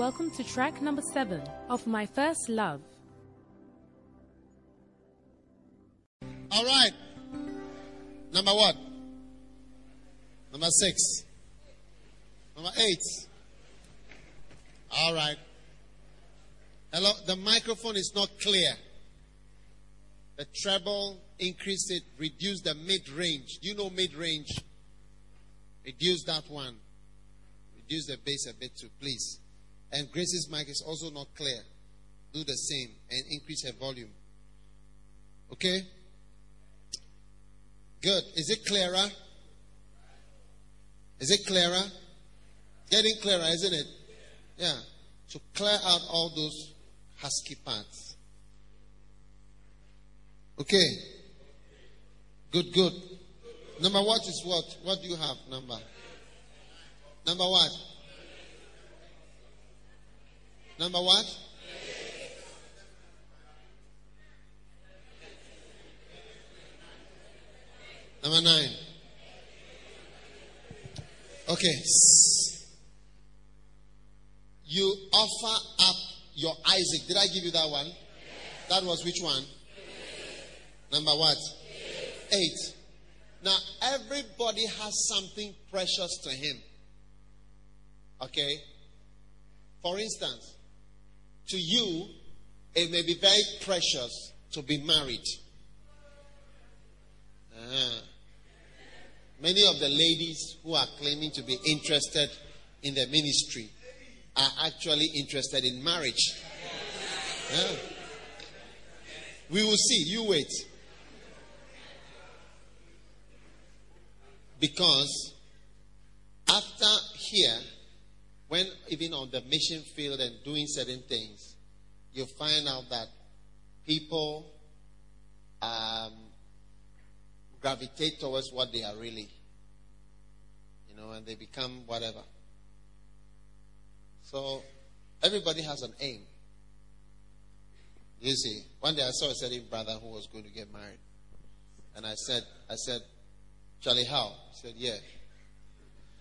welcome to track number seven of My First Love. All right. Number what? Number six. Number eight. All right. Hello. The microphone is not clear. The treble, increase it, reduce the mid range. Do you know mid range? Reduce that one. Reduce the bass a bit too, please. And Grace's mic is also not clear. Do the same and increase her volume. Okay? Good. Is it clearer? Is it clearer? Getting clearer, isn't it? Yeah. So clear out all those husky parts. Okay. Good, good. Number what is what? What do you have? Number. Number what? Number what? Number nine. Okay. You offer up your Isaac. Did I give you that one? That was which one? Number what? Eight. Now, everybody has something precious to him. Okay? For instance, to you, it may be very precious to be married. Uh, many of the ladies who are claiming to be interested in the ministry are actually interested in marriage. Yeah. We will see. You wait. Because after here, when even on the mission field and doing certain things, you find out that people um, gravitate towards what they are really. You know, and they become whatever. So everybody has an aim. You see, one day I saw a certain brother who was going to get married. And I said, I said, Charlie, how? He said, yeah.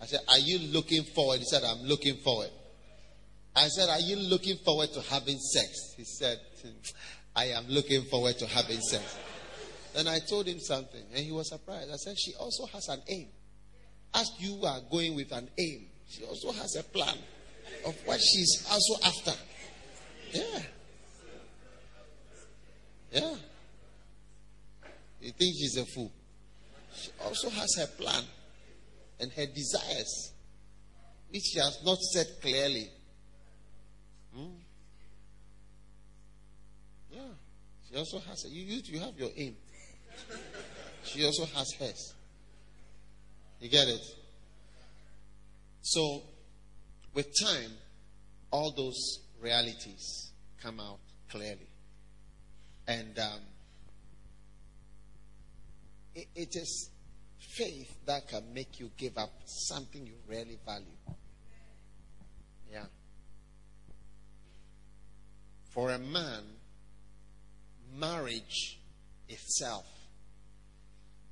I said, are you looking forward? He said, I'm looking forward. I said, are you looking forward to having sex? He said, I am looking forward to having sex. Then I told him something and he was surprised. I said, she also has an aim. As you are going with an aim, she also has a plan of what she's also after. Yeah. Yeah. You think she's a fool? She also has her plan and her desires, which she has not said clearly. Hmm? Yeah. She also has, you, you, you have your aim. She also has hers. You get it? So, with time, all those realities come out clearly. And um, it, it is faith that can make you give up something you really value. Yeah. For a man, marriage itself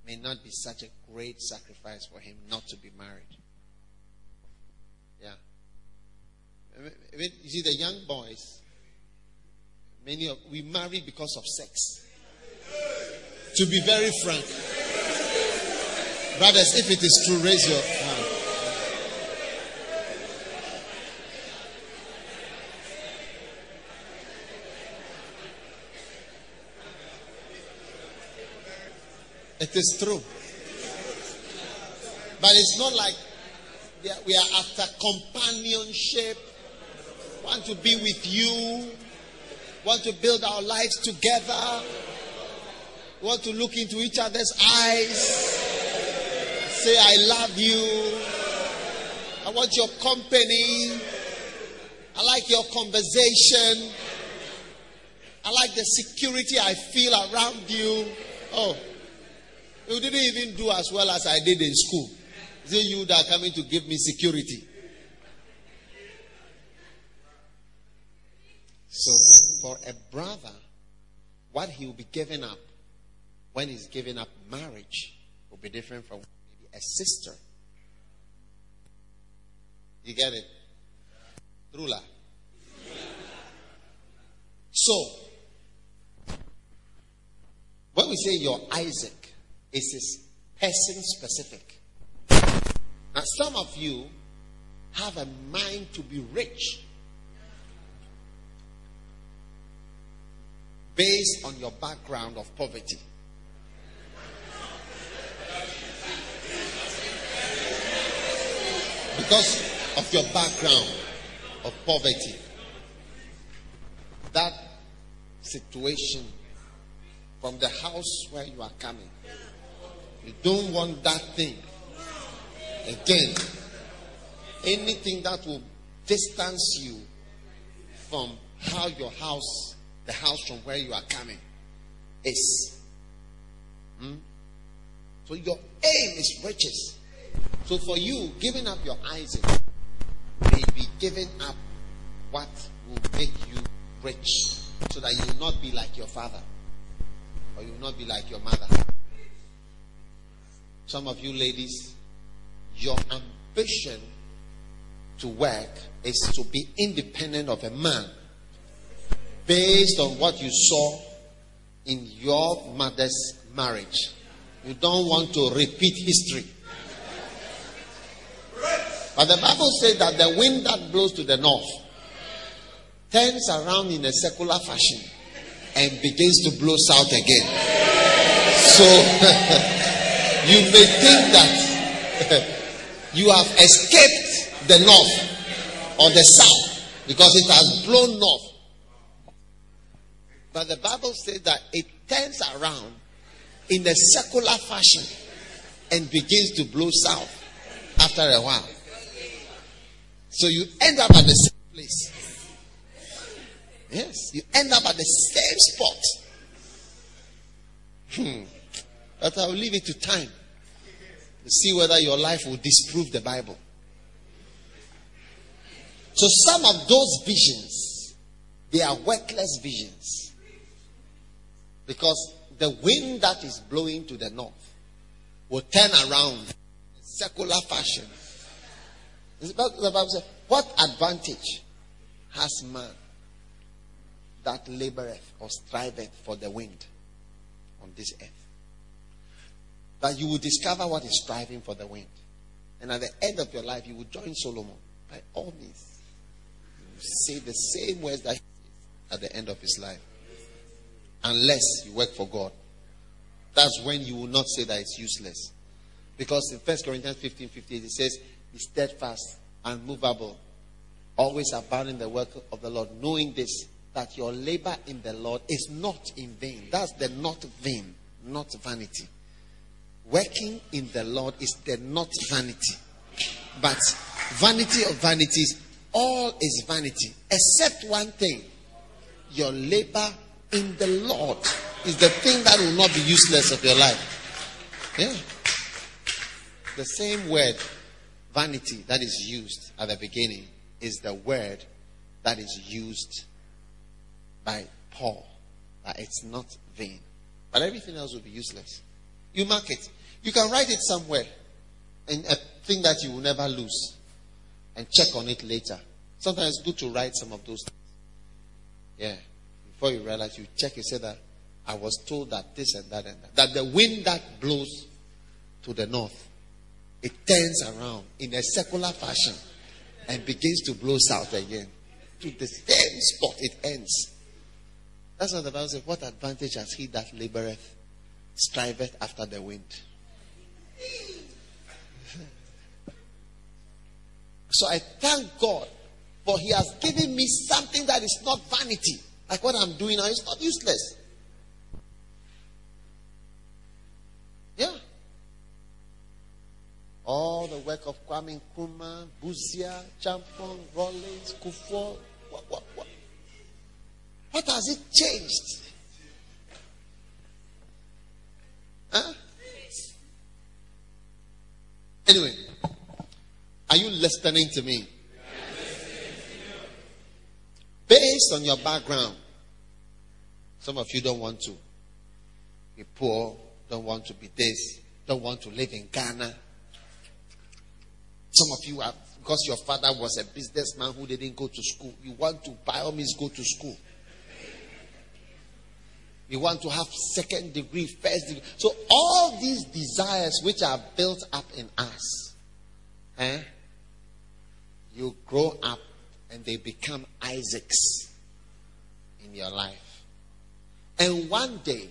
may not be such a great sacrifice for him not to be married. Yeah. You see, the young boys, many of we marry because of sex. To be very frank, brothers, if it is true, raise your hand. It is true. But it's not like we are after companionship, want to be with you, want to build our lives together, want to look into each other's eyes, say, I love you, I want your company, I like your conversation, I like the security I feel around you. Oh, you didn't even do as well as I did in school. Is it you that are coming to give me security? So, for a brother, what he will be giving up when he's giving up marriage will be different from a sister. You get it? Rula. So, when we say your Isaac, it is person specific. Now, some of you have a mind to be rich based on your background of poverty. Because of your background of poverty, that situation from the house where you are coming, you don't want that thing again. Anything that will distance you from how your house, the house from where you are coming, is. Hmm? So your aim is riches. So for you, giving up your Isaac may be giving up what will make you rich so that you will not be like your father or you will not be like your mother. Some of you ladies, your ambition to work is to be independent of a man based on what you saw in your mother's marriage. You don't want to repeat history. But the Bible says that the wind that blows to the north turns around in a secular fashion and begins to blow south again. So you may think that you have escaped the north or the south because it has blown north. But the Bible says that it turns around in a secular fashion and begins to blow south after a while. So you end up at the same place. Yes, you end up at the same spot. Hmm. But I will leave it to time to see whether your life will disprove the Bible. So some of those visions, they are worthless visions. Because the wind that is blowing to the north will turn around in secular fashion. The Bible says, What advantage has man that laboreth or striveth for the wind on this earth? That you will discover what is striving for the wind. And at the end of your life, you will join Solomon by all means. Say the same words that at the end of his life unless you work for God. That's when you will not say that it's useless. Because in 1 Corinthians 15 58, it says, Be steadfast, unmovable, always abounding the work of the Lord, knowing this, that your labor in the Lord is not in vain. That's the not vain, not vanity. Working in the Lord is the not vanity. But vanity of vanities, all is vanity, except one thing your labor in the Lord is the thing that will not be useless of your life. Yeah. The same word, vanity, that is used at the beginning is the word that is used by Paul. That it's not vain. But everything else will be useless. You mark it. You can write it somewhere. And a thing that you will never lose. And check on it later. Sometimes it's good to write some of those things. Yeah. Before you realize, you check, you say that I was told that this and that and that. That the wind that blows to the north, it turns around in a secular fashion and begins to blow south again. To the same spot it ends. That's what the Bible says. What advantage has he that laboreth, striveth after the wind? So I thank God for he has given me something that is not vanity. Like what I'm doing now it's not useless. Yeah. All the work of Kwame Nkrumah, Busia, Acheampong, Rawlings, Kufuor. What, what, what? What has it changed? Huh? Anyway, are you listening to me? Based on your background, some of you don't want to be poor, don't want to be this, don't want to live in Ghana. Some of you are, because your father was a businessman who didn't go to school, you want to by all means go to school. You want to have second degree, first degree. So all these desires which are built up in us, eh, you grow up and they become Isaacs in your life. And one day,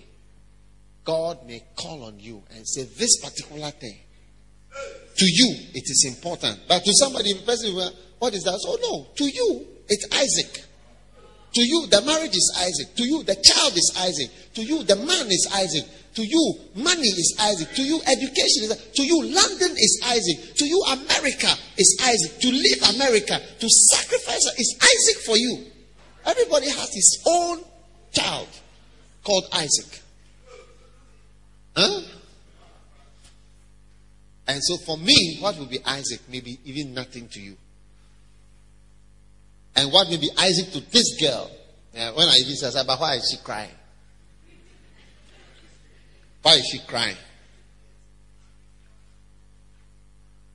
God may call on you and say, This particular thing, to you, it is important. But to somebody, the person, what is that? Oh, no, to you, it's Isaac. To you, the marriage is Isaac. To you, the child is Isaac. To you, the man is Isaac. To you, money is Isaac. To you, education is To you, London is Isaac. To you, America is Isaac. To leave America, to sacrifice is Isaac for you. Everybody has his own child called Isaac. Huh? And so for me, what will be Isaac? Maybe even nothing to you. And what may be Isaac to this girl? When I even said, but why is she crying? Why is she crying?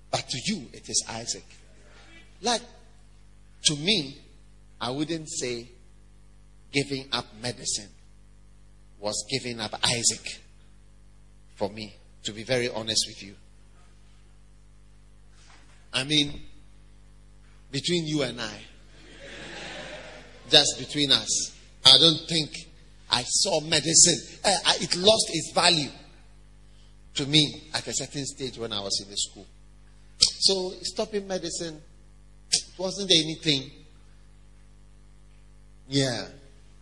But to you, it is Isaac. Like, to me, I wouldn't say giving up medicine was giving up Isaac for me, to be very honest with you. I mean, between you and I, just between us. I don't think I saw medicine. Uh, it lost its value to me at a certain stage when I was in the school. So stopping medicine wasn't anything. Yeah.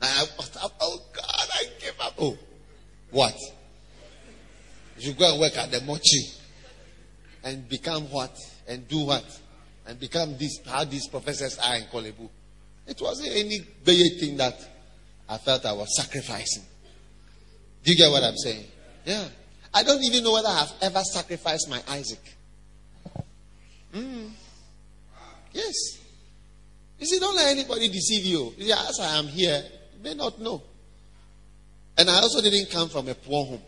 I, I, oh God, I gave up. Oh, what? You go and work at the mochi and become what? And do what? And become this, how these professors are in Korle Bu. It wasn't any big thing that I felt I was sacrificing. Do you get what I'm saying? Yeah. I don't even know whether I've ever sacrificed my Isaac. Mm. Yes. You see, don't let anybody deceive you. As I am here, you may not know. And I also didn't come from a poor home.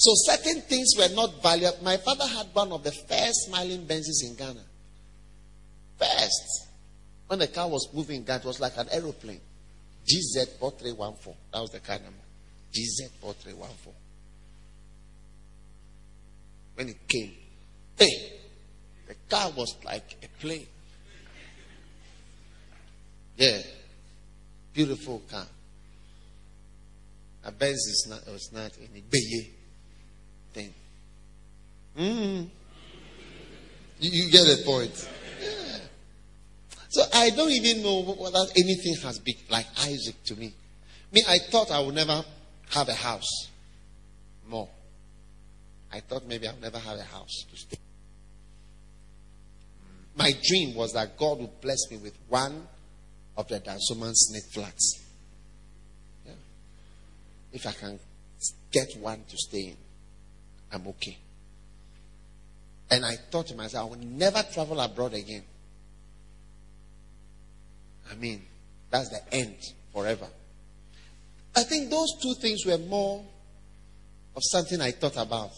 So certain things were not valuable. My father had one of the first smiling Benzes in Ghana. First. When the car was moving, that was like an aeroplane. GZ4314. That was the car number. GZ4314. When it came, hey, the car was like a plane. Yeah. Beautiful car. A Benz is not, it was not any thing. Mm. You, you get the point. So I don't even know whether anything has been like Isaac to me. Me, I thought I would never have a house more. I thought maybe I'll never have a house to stay. My dream was that God would bless me with one of the Dansoman SSNIT flats. Yeah. If I can get one to stay in, I'm okay. And I thought to myself, I will never travel abroad again. I mean, that's the end forever. I think those two things were more of something I thought about.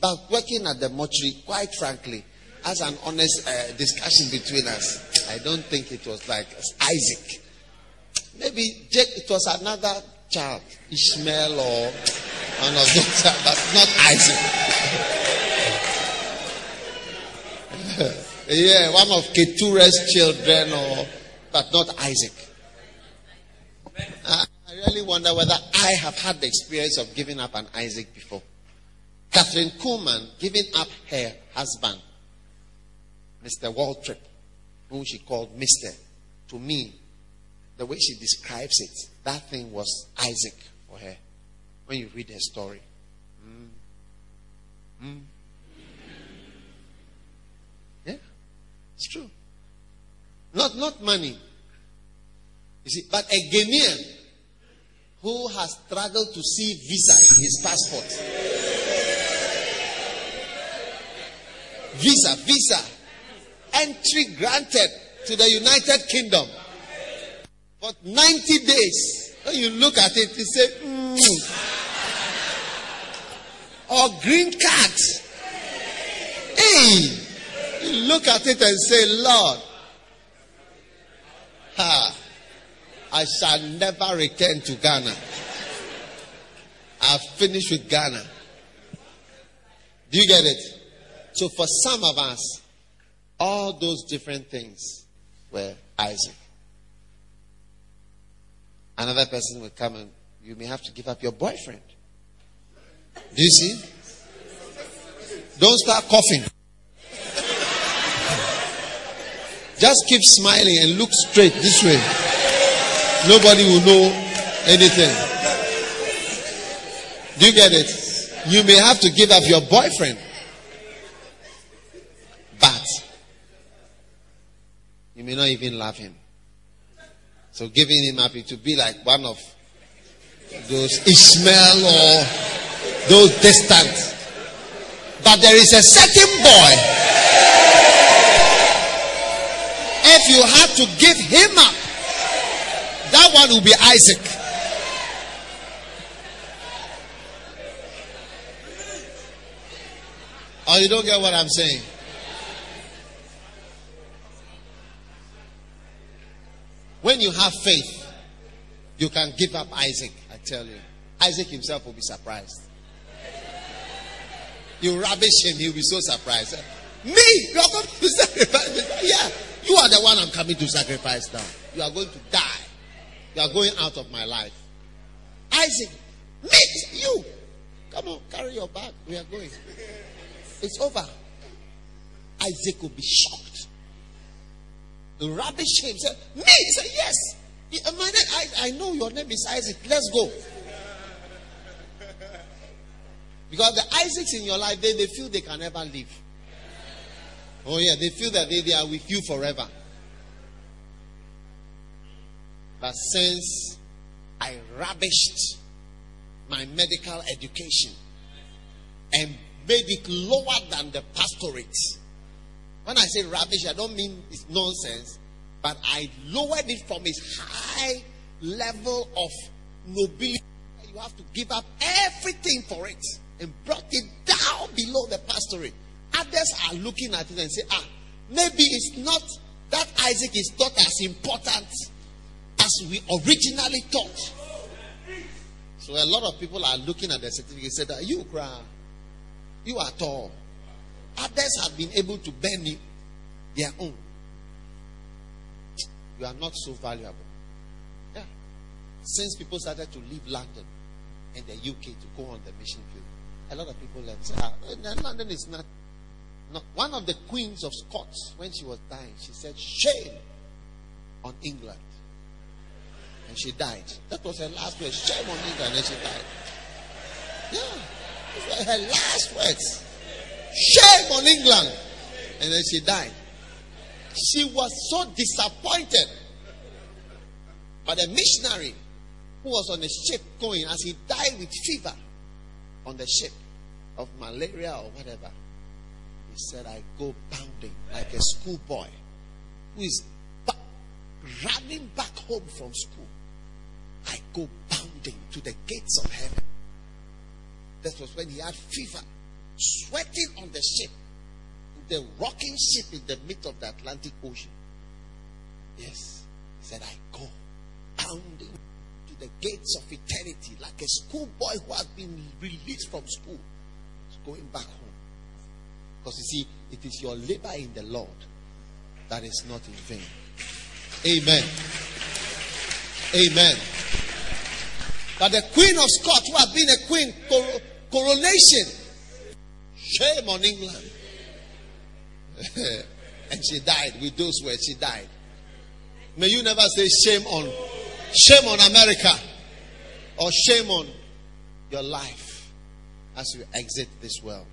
But working at the mortuary, quite frankly, as an honest uh, discussion between us, I don't think it was like Isaac. Maybe Jake, it was another child, Ishmael or one of those, but not Isaac. yeah, one of Keturah's children or but not Isaac. I, really wonder whether I have had the experience of giving up an Isaac before. Kathryn Kuhlman giving up her husband, Mr. Waltrip, whom she called Mr. To me, the way she describes it, that thing was Isaac for her. When you read her story. Mm. Mm. It's true. Not, not money. You see, but a Ghanaian who has struggled to see visa in his passport. Visa, visa. Entry granted to the United Kingdom for 90 days. When you look at it, you say, mm. or green card. Hey, look at it and say, Lord, Ha. I shall never return to Ghana. I've finished with Ghana. Do you get it? So for some of us, all those different things were Isaac. Another person will come and you may have to give up your boyfriend. Do you see? Don't start coughing. Just keep smiling and look straight this way. Nobody will know anything. Do you get it? You may have to give up your boyfriend. But you may not even love him. So giving him up is to be like one of those Ishmael or those distant. But there is a certain boy. If you had to give him up, that one will be Isaac. Or you don't get what I'm saying? When you have faith, you can give up Isaac, I tell you. Isaac himself will be surprised. You rubbish him, he'll be so surprised. Me? You're going to sacrifice? Yeah. You are the one I'm coming to sacrifice now. You are going to die. You are going out of my life. Isaac, meet you. Come on, carry your bag. We are going. It's over. Isaac will be shocked. The rubbish him said, Me? He said, Yes. My name, I, I know your name is Isaac. Let's go. Because the Isaacs in your life, they, they feel they can never leave. Oh, yeah, they feel that they, they are with you forever. But since I rubbished my medical education and made it lower than the pastorate, when I say rubbish, I don't mean it's nonsense, but I lowered it from its high level of nobility. You have to give up everything for it and brought it down below the pastorate. Others are looking at it and say, ah, maybe it's not that Isaac is not as important as we originally thought. So a lot of people are looking at the certificate and say that you cry, you are tall. Others have been able to bend you their own. You are not so valuable. Yeah. Since people started to leave London and the UK to go on the mission field, a lot of people left. Say, ah, London is not one of the queens of Scots, when she was dying, she said, Shame on England. And she died. That was her last words. Shame on England. And she died. Yeah. Those were her last words. Shame on England. And then she died. She was so disappointed. But a missionary who was on a ship going, as he died with fever on the ship of malaria or whatever, he said, I go bounding like a schoolboy who is ba- running back home from school. I go bounding to the gates of heaven. That was when he had fever, sweating on the ship, the rocking ship in the midst of the Atlantic Ocean. Yes, he said, I go bounding to the gates of eternity like a schoolboy who has been released from school, going back home. Because you see, it is your labor in the Lord that is not in vain. Amen. Amen. But the Queen of Scots, who had been a queen, cor- coronation, shame on England. and she died with those words. She died. May you never say shame on, shame on America, or shame on your life as you exit this world.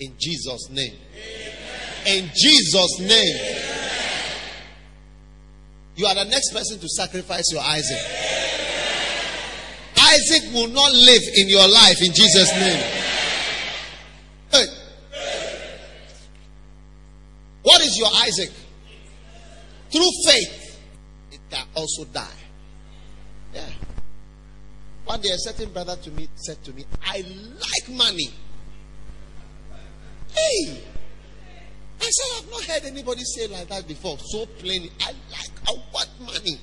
In Jesus' name. In Jesus' name. You are the next person to sacrifice your Isaac. Isaac will not live in your life in Jesus' name. Hey. What is your Isaac? Through faith, it can also die. Yeah. One day, a certain brother to me said to me, I like money. Hey! I said, I've not heard anybody say like that before. So plainly. I like, I want money.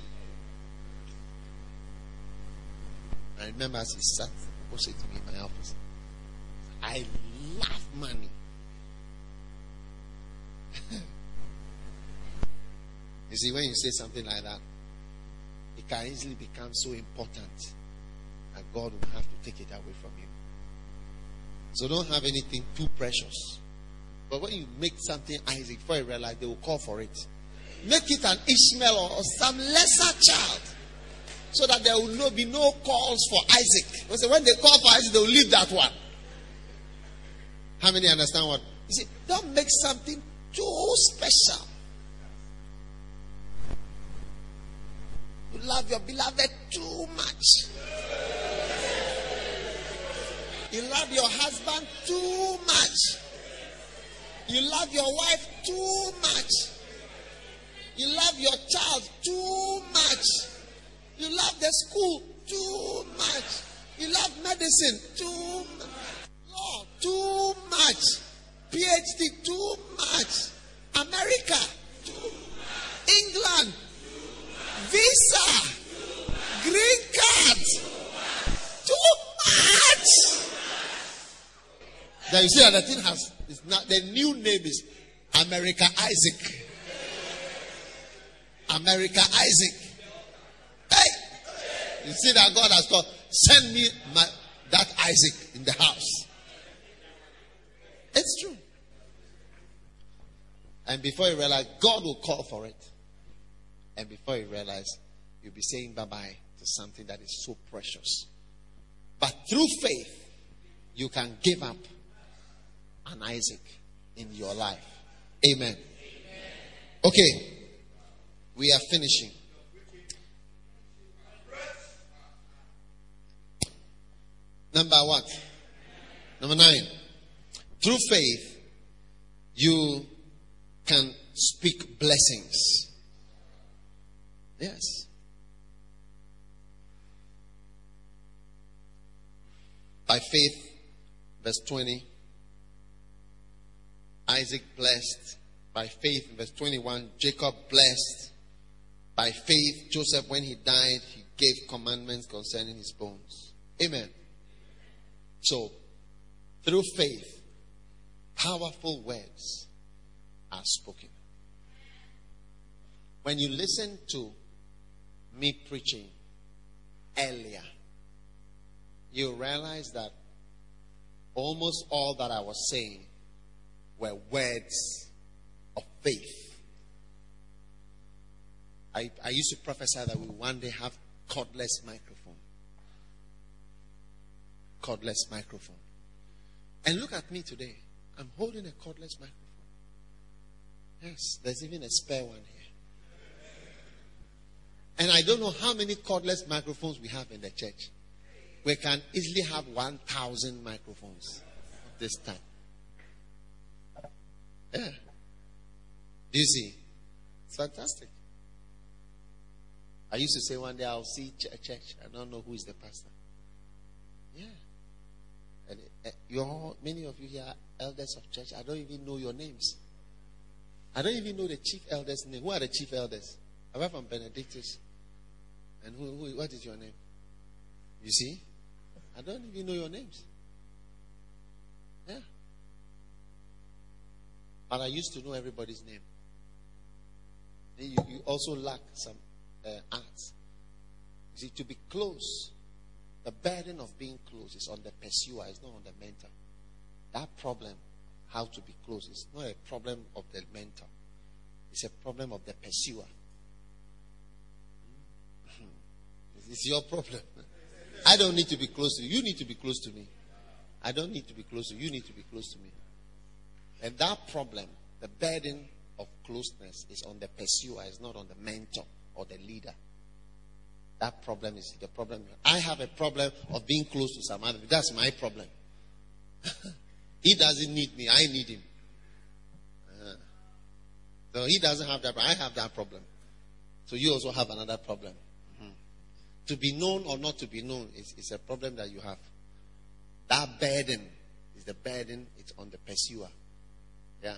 I remember as he sat opposite to me in my office. I love money. you see, when you say something like that, it can easily become so important that God will have to take it away from you. So don't have anything too precious. But when you make something Isaac, before you realize they will call for it. Make it an Ishmael or some lesser child. So that there will no, be no calls for Isaac. Because when they call for Isaac, they will leave that one. How many understand what? You see, don't make something too special. You love your beloved too much. You love your husband too much. You love your wife too much. You love your child too much. You love the school too much. You love medicine too much. Law too much. PhD too much. America too much. England visa green card too much. You see that the thing has is not the new name is America Isaac. America Isaac. Hey, you see that God has called. Send me my, that Isaac in the house. It's true. And before you realize, God will call for it. And before you realize, you'll be saying bye bye to something that is so precious. But through faith, you can give up an Isaac in your life. Amen. Okay, we are finishing. Number what? Number nine. Through faith, you can speak blessings. Yes. By faith, verse 20, Isaac blessed. By faith, In verse 21, Jacob blessed. By faith, Joseph, when he died, he gave commandments concerning his bones. Amen. So, through faith, powerful words are spoken. When you listen to me preaching earlier, you realize that almost all that I was saying were words of faith. I, I used to prophesy that we one day have cordless microphone. Cordless microphone. And look at me today. I'm holding a cordless microphone. Yes, there's even a spare one here. And I don't know how many cordless microphones we have in the church. We can easily have 1,000 microphones this time. Yeah. Do you see? It's fantastic. I used to say one day I'll see a church. I don't know who is the pastor. Yeah. And uh, you all, many of you here are elders of church. I don't even know your names. I don't even know the chief elders' name. Who are the chief elders? Apart from Benedictus. And who, who, what is your name? You see? I don't even know your names. Yeah. But I used to know everybody's name. You, you also lack some uh. You see, to be close, the burden of being close is on the pursuer, it's not on the mentor. That problem, how to be close, is not a problem of the mentor, it's a problem of the pursuer. It's your problem. I don't need to be close to you. You need to be close to me. I don't need to be close to you. You need to be close to me. And that problem, the burden of closeness, is on the pursuer, it's not on the mentor or the leader. That problem is the problem. I have a problem of being close to some other. That's my problem. he doesn't need me. I need him. Uh, so he doesn't have that. I have that problem. So you also have another problem. To be known or not to be known is, is a problem that you have. That burden is the burden, it's on the pursuer. Yeah.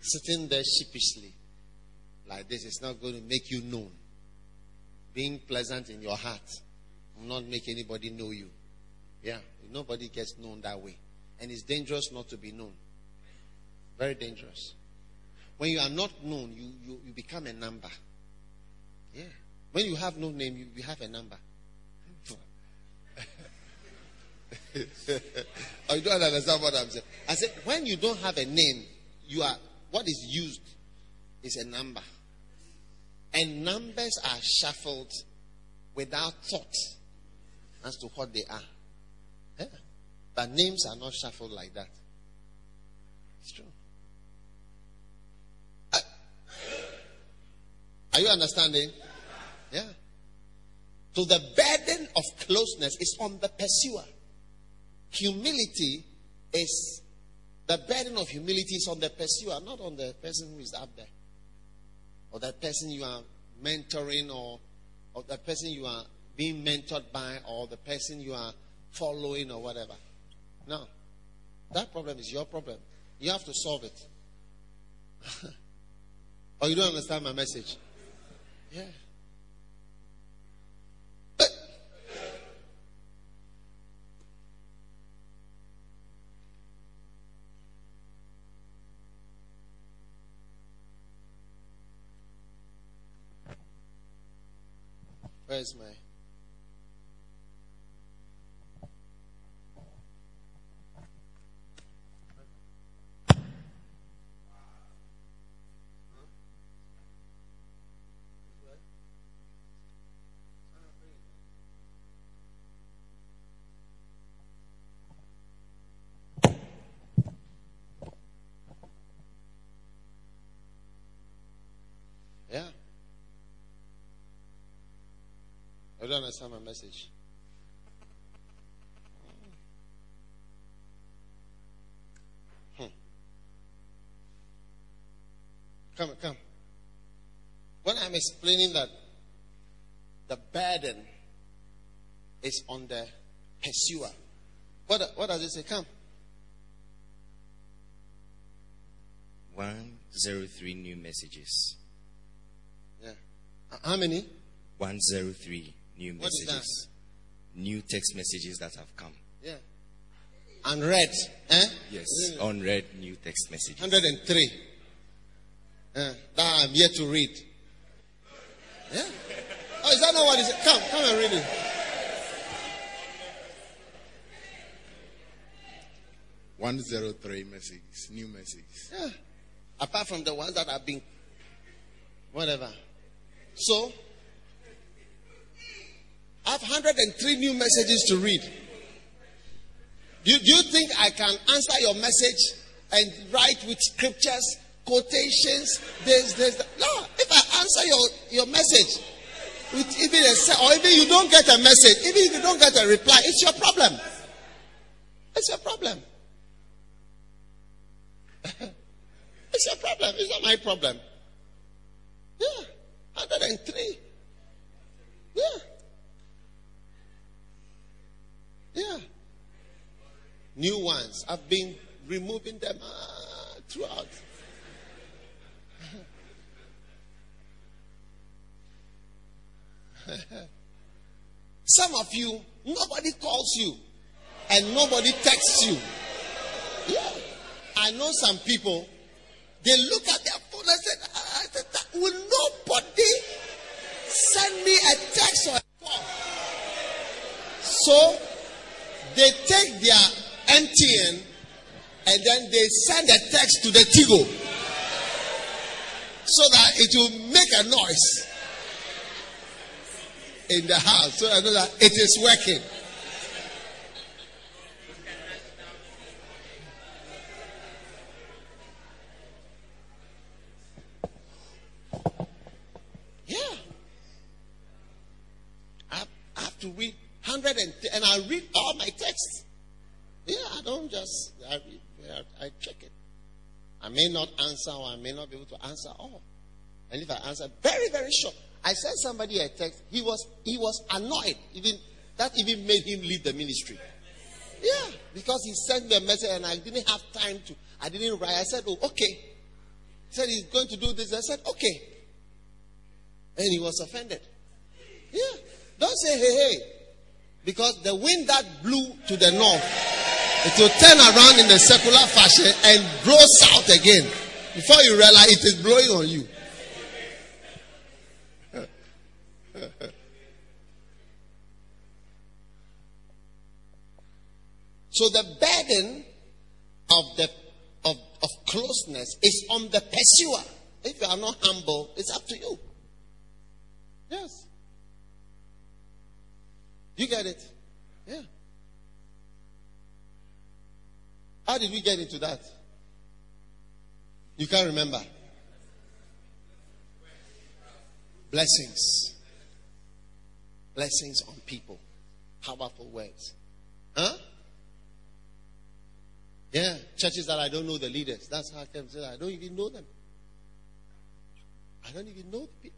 Sitting there sheepishly, like this, is not going to make you known. being pleasant in your heart will not make anybody know you. Yeah, nobody gets known that way. And it's dangerous not to be known. Very dangerous. When you are not known, you, you, you become a number. Yeah. When you have no name, you, you have a number. oh, you don't understand what I'm saying. I said, when you don't have a name, you are what is used is a number. And numbers are shuffled without thought as to what they are. Yeah. But names are not shuffled like that. It's true. Are you understanding? Yeah. So the burden of closeness is on the pursuer. Humility is the burden of humility is on the pursuer, not on the person who is up there. Or that person you are mentoring or or the person you are being mentored by or the person you are following or whatever. No. That problem is your problem. You have to solve it. or you don't understand my message. Yeah. Where's my Understand my message. Hmm. Come, come. When I'm explaining that the burden is on the pursuer, what, what does it say? Come. 103 new messages. Yeah. How many? 103 new messages. New text messages that have come. Yeah. Unread. Eh? Yes. Unread new text messages. 103. Uh, that I'm yet to read. Yeah. Oh, is that not what it is? Come, come and read it. One zero three messages, new messages. Yeah. Apart from the ones that have been, whatever. So, I have 103 new messages to read. Do you, do you think I can answer your message and write with scriptures, quotations? There's, there's, no, if I answer your, your message with even a, or even you don't get a message, even if you don't get a reply, it's your problem. It's your problem. it's your problem. It's not my problem. Yeah. 103. Yeah. Yeah. New ones. I've been removing them uh, throughout. Some of you, nobody calls you and nobody texts you. Yeah. I know some people, they look at their phone and say, ah, Will nobody send me a text or a call? So they take their MTN and then they send a text to the Tigo so that it will make a noise in the house so I know that it is working. Yeah. I have to read 100 and, I read all my texts. Yeah, I don't just, I, read, I check it. I may not answer or I may not be able to answer all. And if I answer very, very short, I sent somebody a text. He was he was annoyed. Even that even made him leave the ministry. Yeah, because he sent me a message and I didn't have time to. I didn't write. I said, "Oh, okay." He said he's going to do this. I said, "Okay," and he was offended. Yeah. Don't say hey hey. Because the wind that blew to the north, it will turn around in a circular fashion and blow south again. Before you realize it is blowing on you. so the burden of the of, of closeness is on the pursuer. If you are not humble, it's up to you. Yes. You get it? Yeah. How did we get into that? You can't remember. Blessings. Blessings on people. Powerful words. Huh? Yeah, churches that I don't know the leaders. That's how I can say I don't even know them. I don't even know the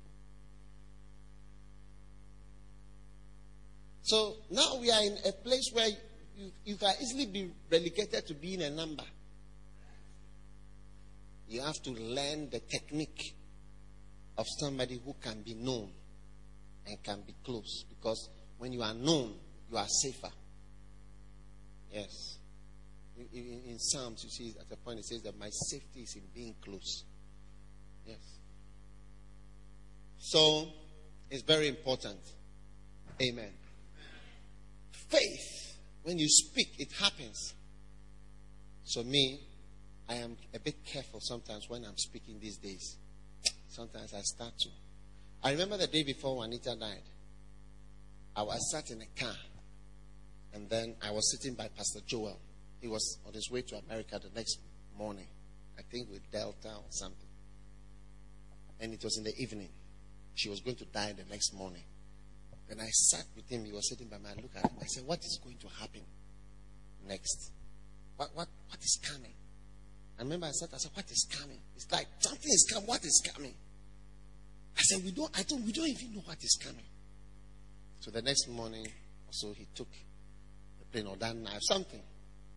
So now we are in a place where you, you can easily be relegated to being a number. You have to learn the technique of somebody who can be known and can be close. Because when you are known, you are safer. Yes. In, in, in Psalms, you see at a point it says that my safety is in being close. Yes. So it's very important. Amen. Faith, when you speak, it happens. So, me, I am a bit careful sometimes when I'm speaking these days. Sometimes I start to. I remember the day before Juanita died. I was sat in a car, and then I was sitting by Pastor Joel. He was on his way to America the next morning, I think with Delta or something. And it was in the evening. She was going to die the next morning. When I sat with him, he was sitting by me. I looked at him. I said, What is going to happen next? What, what, what is coming? I remember I said, I said, What is coming? It's like something is coming. What is coming? I said, We don't, I don't, we don't even know what is coming. So the next morning, so he took the plane or that knife, something.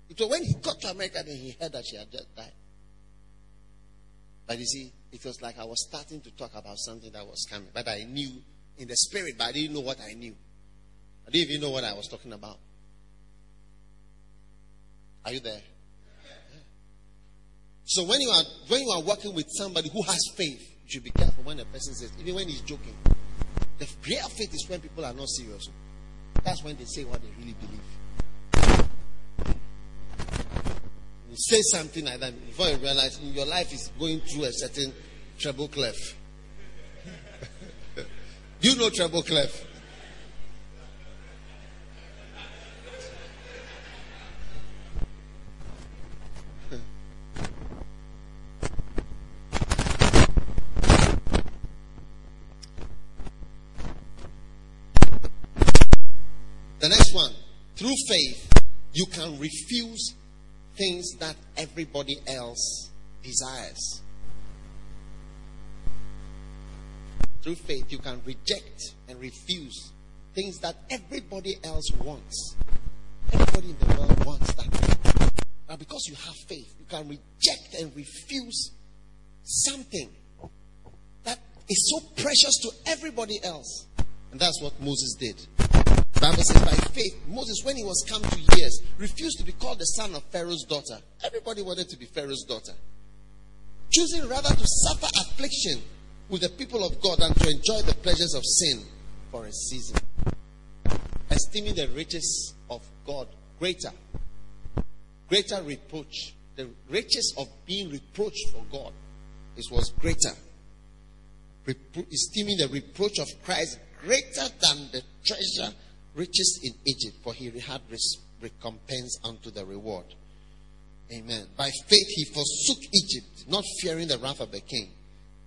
It was when he got to America, then he heard that she had just died. But you see, it was like I was starting to talk about something that was coming. But I knew in the spirit, but I didn't know what I knew. I didn't even know what I was talking about. Are you there? So when you are when you are working with somebody who has faith, you should be careful when a person says, even when he's joking. The prayer of faith is when people are not serious. That's when they say what they really believe. You say something like that before you realize your life is going through a certain treble clef. Do you know treble clef? The next one. Through faith, you can refuse things that everybody else desires. Through faith, you can reject and refuse things that everybody else wants. Everybody in the world wants that. But because you have faith, you can reject and refuse something that is so precious to everybody else. And that's what Moses did. The Bible says by faith, Moses, when he was come to years, refused to be called the son of Pharaoh's daughter. Everybody wanted to be Pharaoh's daughter. Choosing rather to suffer affliction with the people of God and to enjoy the pleasures of sin for a season. Esteeming the riches of God greater. Greater reproach. The riches of being reproached for God is was greater. Repro- esteeming the reproach of Christ greater than the treasure riches in Egypt, for he had recompense unto the reward. Amen. By faith he forsook Egypt, not fearing the wrath of the king,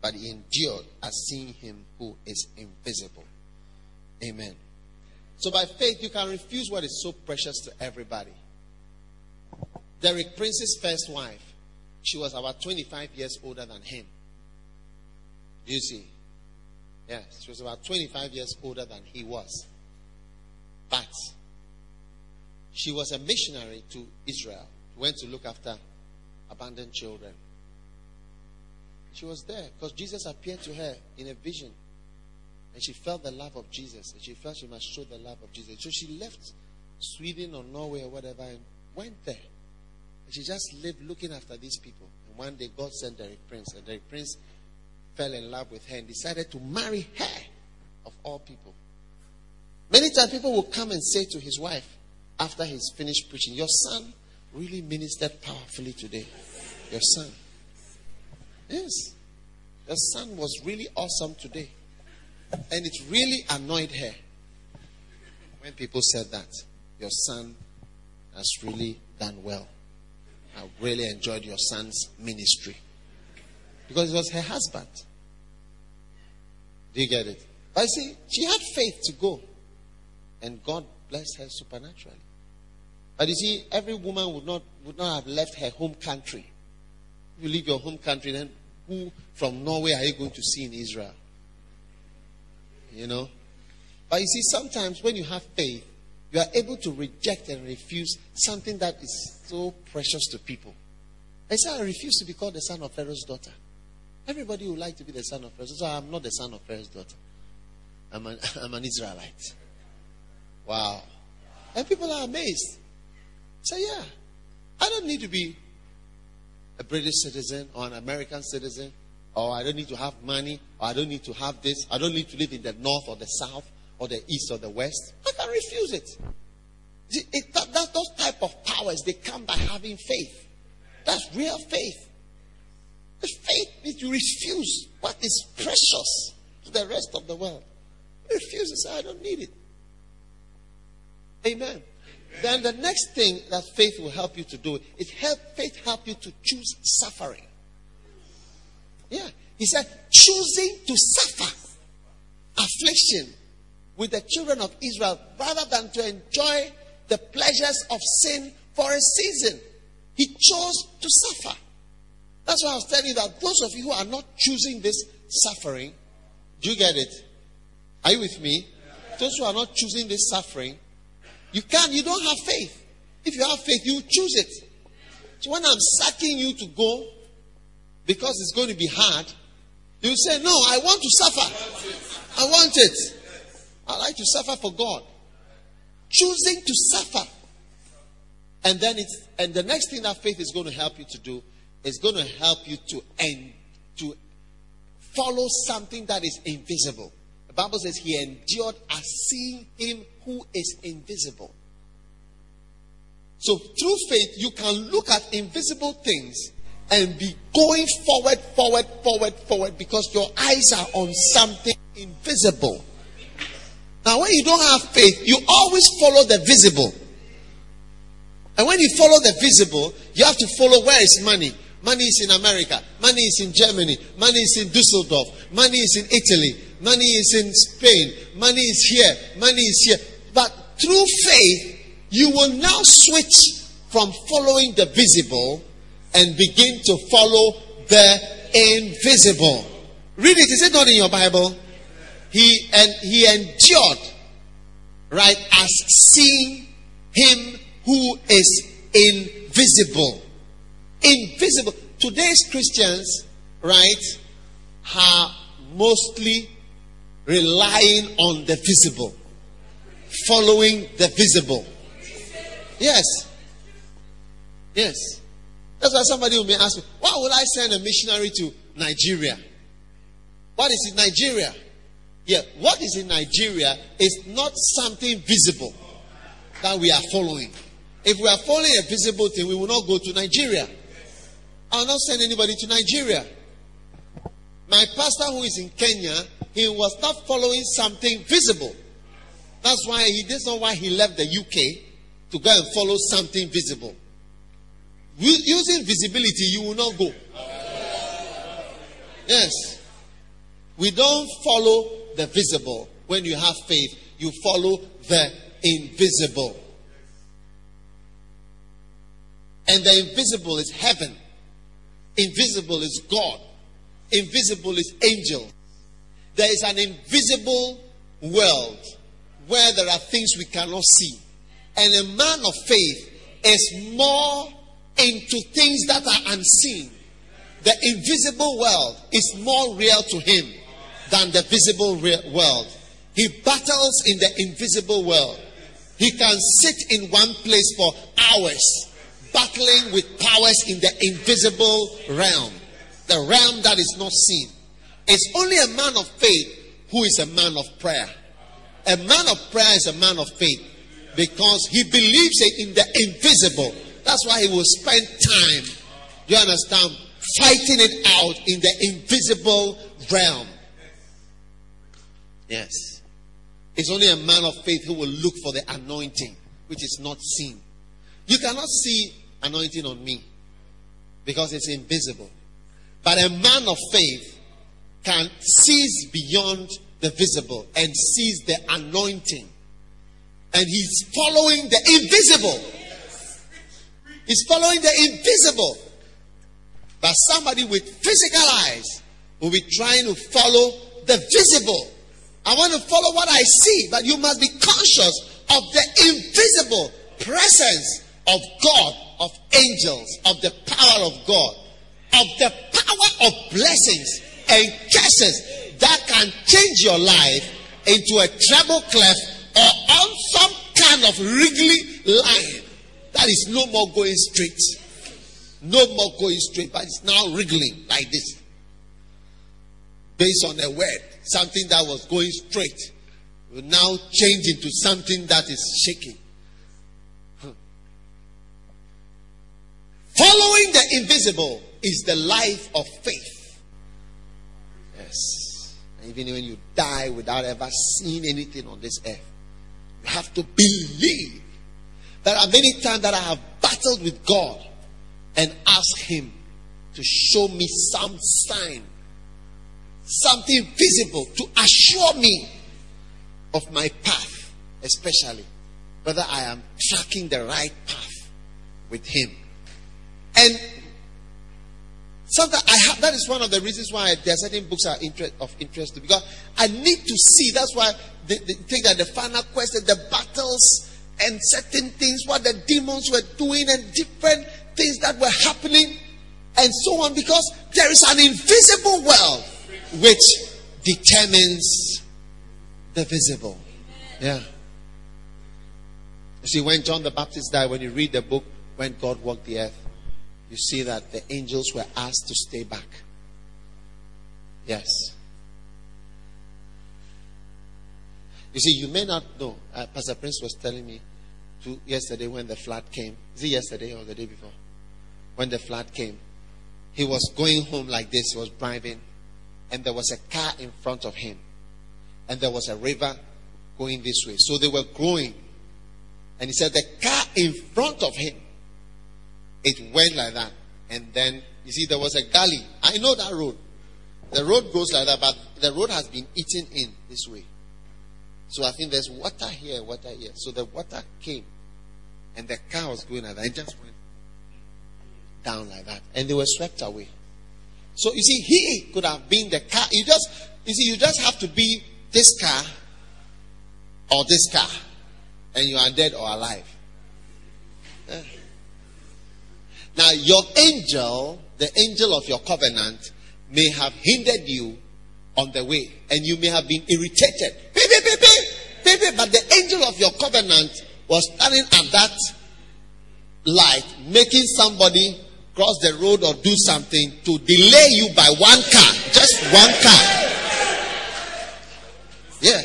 but he endured as seeing him who is invisible. Amen. So by faith you can refuse what is so precious to everybody. Derek Prince's first wife, she was about 25 years older than him. You see? Yes, she was about 25 years older than he was. But she was a missionary to Israel, went to look after abandoned children. She was there because Jesus appeared to her in a vision. And she felt the love of Jesus. And she felt she must show the love of Jesus. So she left Sweden or Norway or whatever and went there. And she just lived looking after these people. And one day God sent Derek Prince. And Derek Prince fell in love with her and decided to marry her, of all people. Many times people will come and say to his wife after he's finished preaching, Your son really ministered powerfully today. Your son. Yes. Your son was really awesome today. And it really annoyed her when people said that. Your son has really done well. I really enjoyed your son's ministry. Because it was her husband. Do you get it? But see, she had faith to go. And God blessed her supernaturally. But you see, every woman would not, would not have left her home country. You leave your home country, then who from Norway are you going to see in Israel? You know? But you see, sometimes when you have faith, you are able to reject and refuse something that is so precious to people. I say, I refuse to be called the son of Pharaoh's daughter. Everybody would like to be the son of Pharaoh. So I'm not the son of Pharaoh's daughter. I'm an, I'm an Israelite. Wow. And people are amazed. Say, yeah, I don't need to be a British citizen or an American citizen, or I don't need to have money, or I don't need to have this. I don't need to live in the north or the south or the east or the west. I can refuse it. it, it that, that, those type of powers, they come by having faith. That's real faith. The faith is to refuse what is precious to the rest of the world. Refuse say, I don't need it. Amen. Then the next thing that faith will help you to do is help faith help you to choose suffering. Yeah. He said, choosing to suffer affliction with the children of Israel rather than to enjoy the pleasures of sin for a season. He chose to suffer. That's why I was telling you that those of you who are not choosing this suffering, do you get it? Are you with me? Those who are not choosing this suffering, you can't, you don't have faith. If you have faith, you choose it. So when I'm sucking you to go because it's going to be hard, you say, No, I want to suffer. I want it. I like to suffer for God. Choosing to suffer. And then it's and the next thing that faith is going to help you to do is going to help you to end to follow something that is invisible. The Bible says he endured as seeing him who is invisible. So through faith, you can look at invisible things and be going forward, forward, forward, forward because your eyes are on something invisible. Now, when you don't have faith, you always follow the visible. And when you follow the visible, you have to follow where is money. Money is in America. Money is in Germany. Money is in Dusseldorf. Money is in Italy. Money is in Spain. Money is here. Money is here. But through faith, you will now switch from following the visible and begin to follow the invisible. Read it. Is it not in your Bible? He and he endured, right, as seeing him who is invisible. Invisible. Today's Christians, right, are mostly relying on the visible, following the visible. Yes. Yes. That's why somebody will may ask me, why would I send a missionary to Nigeria? What is in Nigeria? Yeah, what is in Nigeria is not something visible that we are following. If we are following a visible thing, we will not go to Nigeria. I will not send anybody to Nigeria. My pastor who is in Kenya, he was not following something visible. That's why he that's not why he left the UK to go and follow something visible. Using visibility, you will not go. Yes. We don't follow the visible. When you have faith, you follow the invisible. And the invisible is heaven. Invisible is God. Invisible is angel. There is an invisible world where there are things we cannot see. And a man of faith is more into things that are unseen. The invisible world is more real to him than the visible world. He battles in the invisible world. He can sit in one place for hours, battling with powers in the invisible realm, the realm that is not seen. It's only a man of faith who is a man of prayer. A man of prayer is a man of faith because he believes in the invisible. That's why he will spend time, you understand, fighting it out in the invisible realm. Yes. It's only a man of faith who will look for the anointing, which is not seen. You cannot see anointing on me because it's invisible. But a man of faith can sees beyond the visible and sees the anointing. And he's following the invisible. He's following the invisible. But somebody with physical eyes will be trying to follow the visible. I want to follow what I see, but you must be conscious of the invisible presence of God, of angels, of the power of God, of the power of blessings and curses that can change your life into a treble clef or on some kind of wriggly line that is no more going straight. No more going straight, but it's now wriggling like this. Based on a word, something that was going straight will now change into something that is shaking. Following the invisible is the life of faith. Yes. even when you die without ever seeing anything on this earth, you have to believe. There are many times that I have battled with God and asked Him to show me some sign, something visible to assure me of my path, especially whether I am tracking the right path with Him. And sometimes I have that is one of the reasons why there are certain books are interest, of interest to me because I need to see. That's why the, they think that the final quest, the battles and certain things, what the demons were doing, and different things that were happening, and so on, because there is an invisible world which determines the visible. Yeah. You see, when John the Baptist died, when you read the book, when God walked the earth, you see that the angels were asked to stay back. Yes. You see, you may not know. Uh, Pastor Prince was telling me to yesterday when the flood came. Is it yesterday or the day before? When the flood came, he was going home like this. He was driving, and there was a car in front of him, and there was a river going this way. So they were growing, and he said the car in front of him it went like that. And then, you see, there was a gully. I know that road. The road goes like that, but the road has been eaten in this way. So I think there's water here, water here. So the water came, and the car was going like that. It just went down like that. And they were swept away. So you see, he could have been the car. You just, you see, you just have to be this car or this car, and you are dead or alive. Yeah. Now, your angel, the angel of your covenant, may have hindered you on the way, and you may have been irritated. But the angel of your covenant was standing at that light, making somebody cross the road or do something to delay you by one car, just one car. Yeah.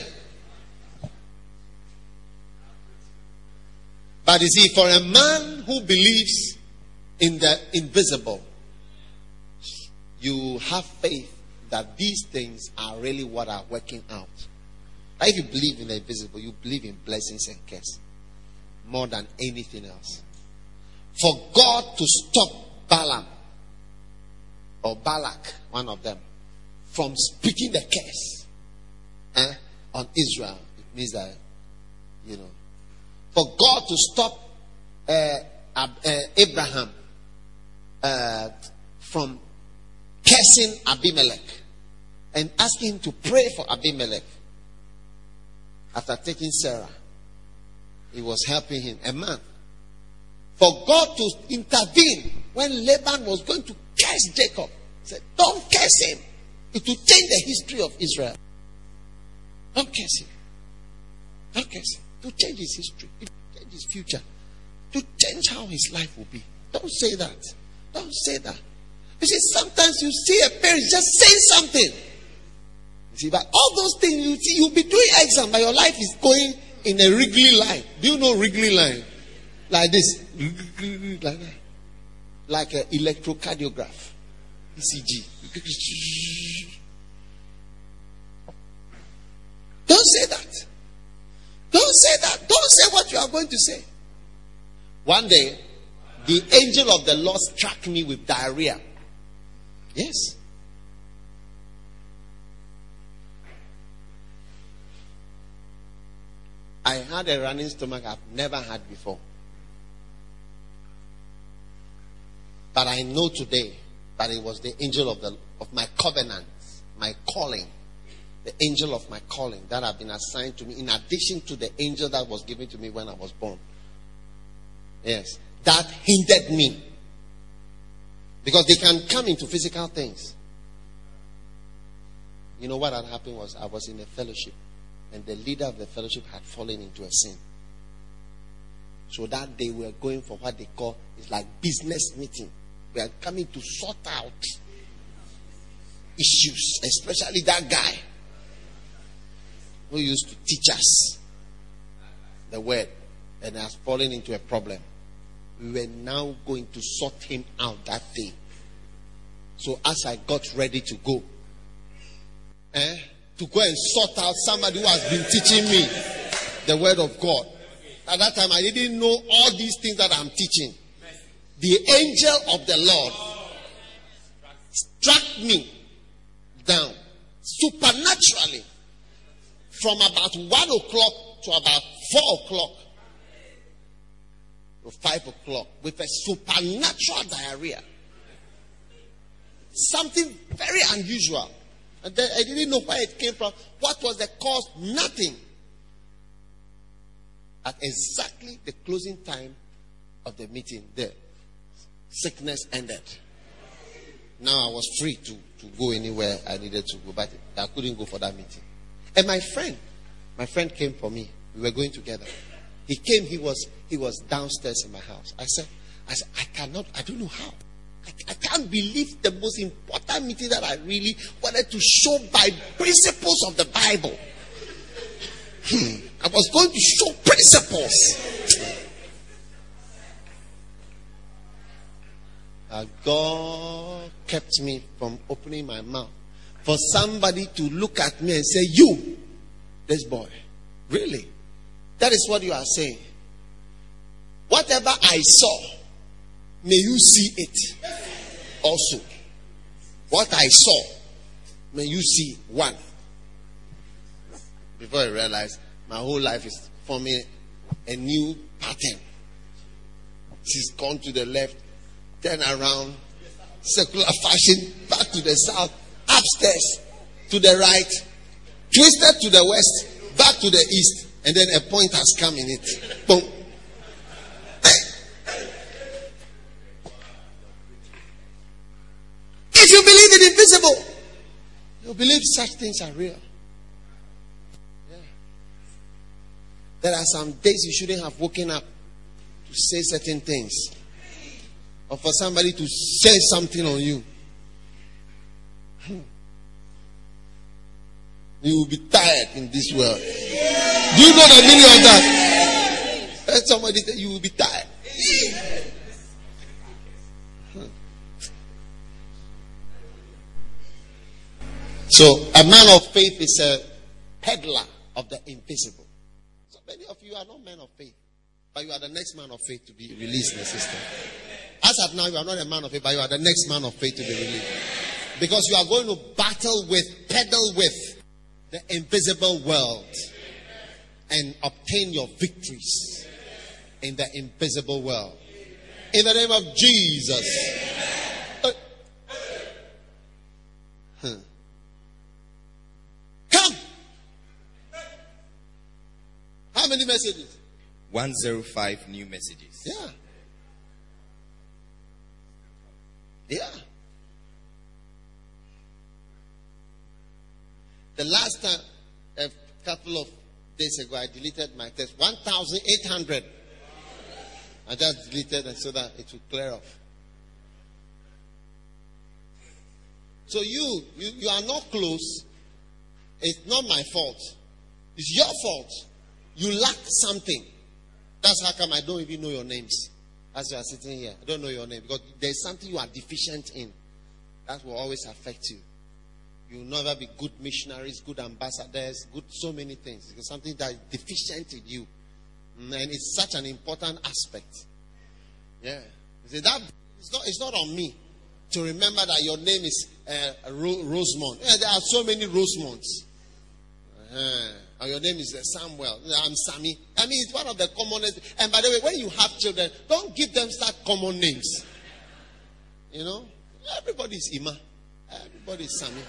But you see, for a man who believes in the invisible, you have faith that these things are really what are working out. If you believe in the invisible, you believe in blessings and curse more than anything else. For God to stop Balaam or Balak, one of them, from speaking the curse eh, on Israel, it means that, you know, for God to stop uh, uh, Abraham uh, from cursing Abimelech and asking him to pray for Abimelech. After taking Sarah, he was helping him, a man. For God to intervene when Laban was going to curse Jacob, he said, Don't curse him. It will change the history of Israel. Don't cares him. Don't cares him. To change his history. To change his future. To change how his life will be. Don't say that. Don't say that. You see, sometimes you see a parent just saying something. You see, but all those things you see, you'll be doing exam, but your life is going in a wriggly line. Do you know wriggly line? Like this. Like that. Like an electrocardiograph. ECG. Don't say that. Don't say that. Don't say what you are going to say. One day, the angel of the Lord struck me with diarrhea. Yes. I had a running stomach I've never had before. But I know today that it was the angel of the of my covenant, my calling, the angel of my calling that have been assigned to me, in addition to the angel that was given to me when I was born. Yes, that hindered me because they can come into physical things. You know what had happened was I was in a fellowship, and the leader of the fellowship had fallen into a sin. So that they were going for what they call it's like business meeting. We are coming to sort out issues, especially that guy who used to teach us the word and has fallen into a problem. We were now going to sort him out that day. So as I got ready to go, eh, to go and sort out somebody who has been teaching me the word of God. At that time, I didn't know all these things that I'm teaching the angel of the Lord struck me down supernaturally from about one o'clock to about four o'clock or five o'clock with a supernatural diarrhea. Something very unusual. And then I didn't know where it came from. What was the cause? Nothing. At exactly the closing time of the meeting, there sickness ended. Now I was free to, to go anywhere I needed to go, but I couldn't go for that meeting. And my friend, my friend came for me. We were going together. He came, he was he was downstairs in my house. I said, I said, I cannot, I don't know how. I, I can't believe the most important meeting that I really wanted to show by principles of the Bible. Hmm. I was going to show principles. Uh, God kept me from opening my mouth for somebody to look at me and say, You, this boy. Really? That is what you are saying. Whatever I saw, may you see it also. What I saw, may you see one. Before I realize my whole life is forming a new pattern. She's gone to the left, turn around, circular fashion, back to the south, upstairs, to the right, twisted to the west, back to the east, and then a point has come in it. Boom. If you believe in invisible, you believe such things are real. Yeah. There are some days you shouldn't have woken up to say certain things or for somebody to say something on you. You will be tired in this world. Do you know the meaning of that? Let somebody say you will be tired. So, a man of faith is a peddler of the invisible. So, many of you are not men of faith, but you are the next man of faith to be released in the system. As of now, you are not a man of faith, but you are the next man of faith to be released. Because you are going to battle with, peddle with the invisible world and obtain your victories in the invisible world. In the name of Jesus. Uh, huh. Come. How many messages? 105 new messages. Yeah. Yeah. The last time, a couple of days ago, I deleted my text. 1,800. I just deleted it so that it would clear off. So you, you, you are not close. It's not my fault. It's your fault. You lack something. That's how come I don't even know your names. As you are sitting here, I don't know your name because there's something you are deficient in. That will always affect you. You will never be good missionaries, good ambassadors, good so many things. It's something that is deficient in you. Mm, and it's such an important aspect. Yeah. See, that, it's, not, it's not on me to remember that your name is uh, Ro- Rosemont. Yeah, there are so many Rosemonts. Uh-huh. Or your name is uh, Samuel. I'm Sammy. I mean, it's one of the commonest. And by the way, when you have children, don't give them such common names. You know, everybody is Ima. Everybody is Sammy.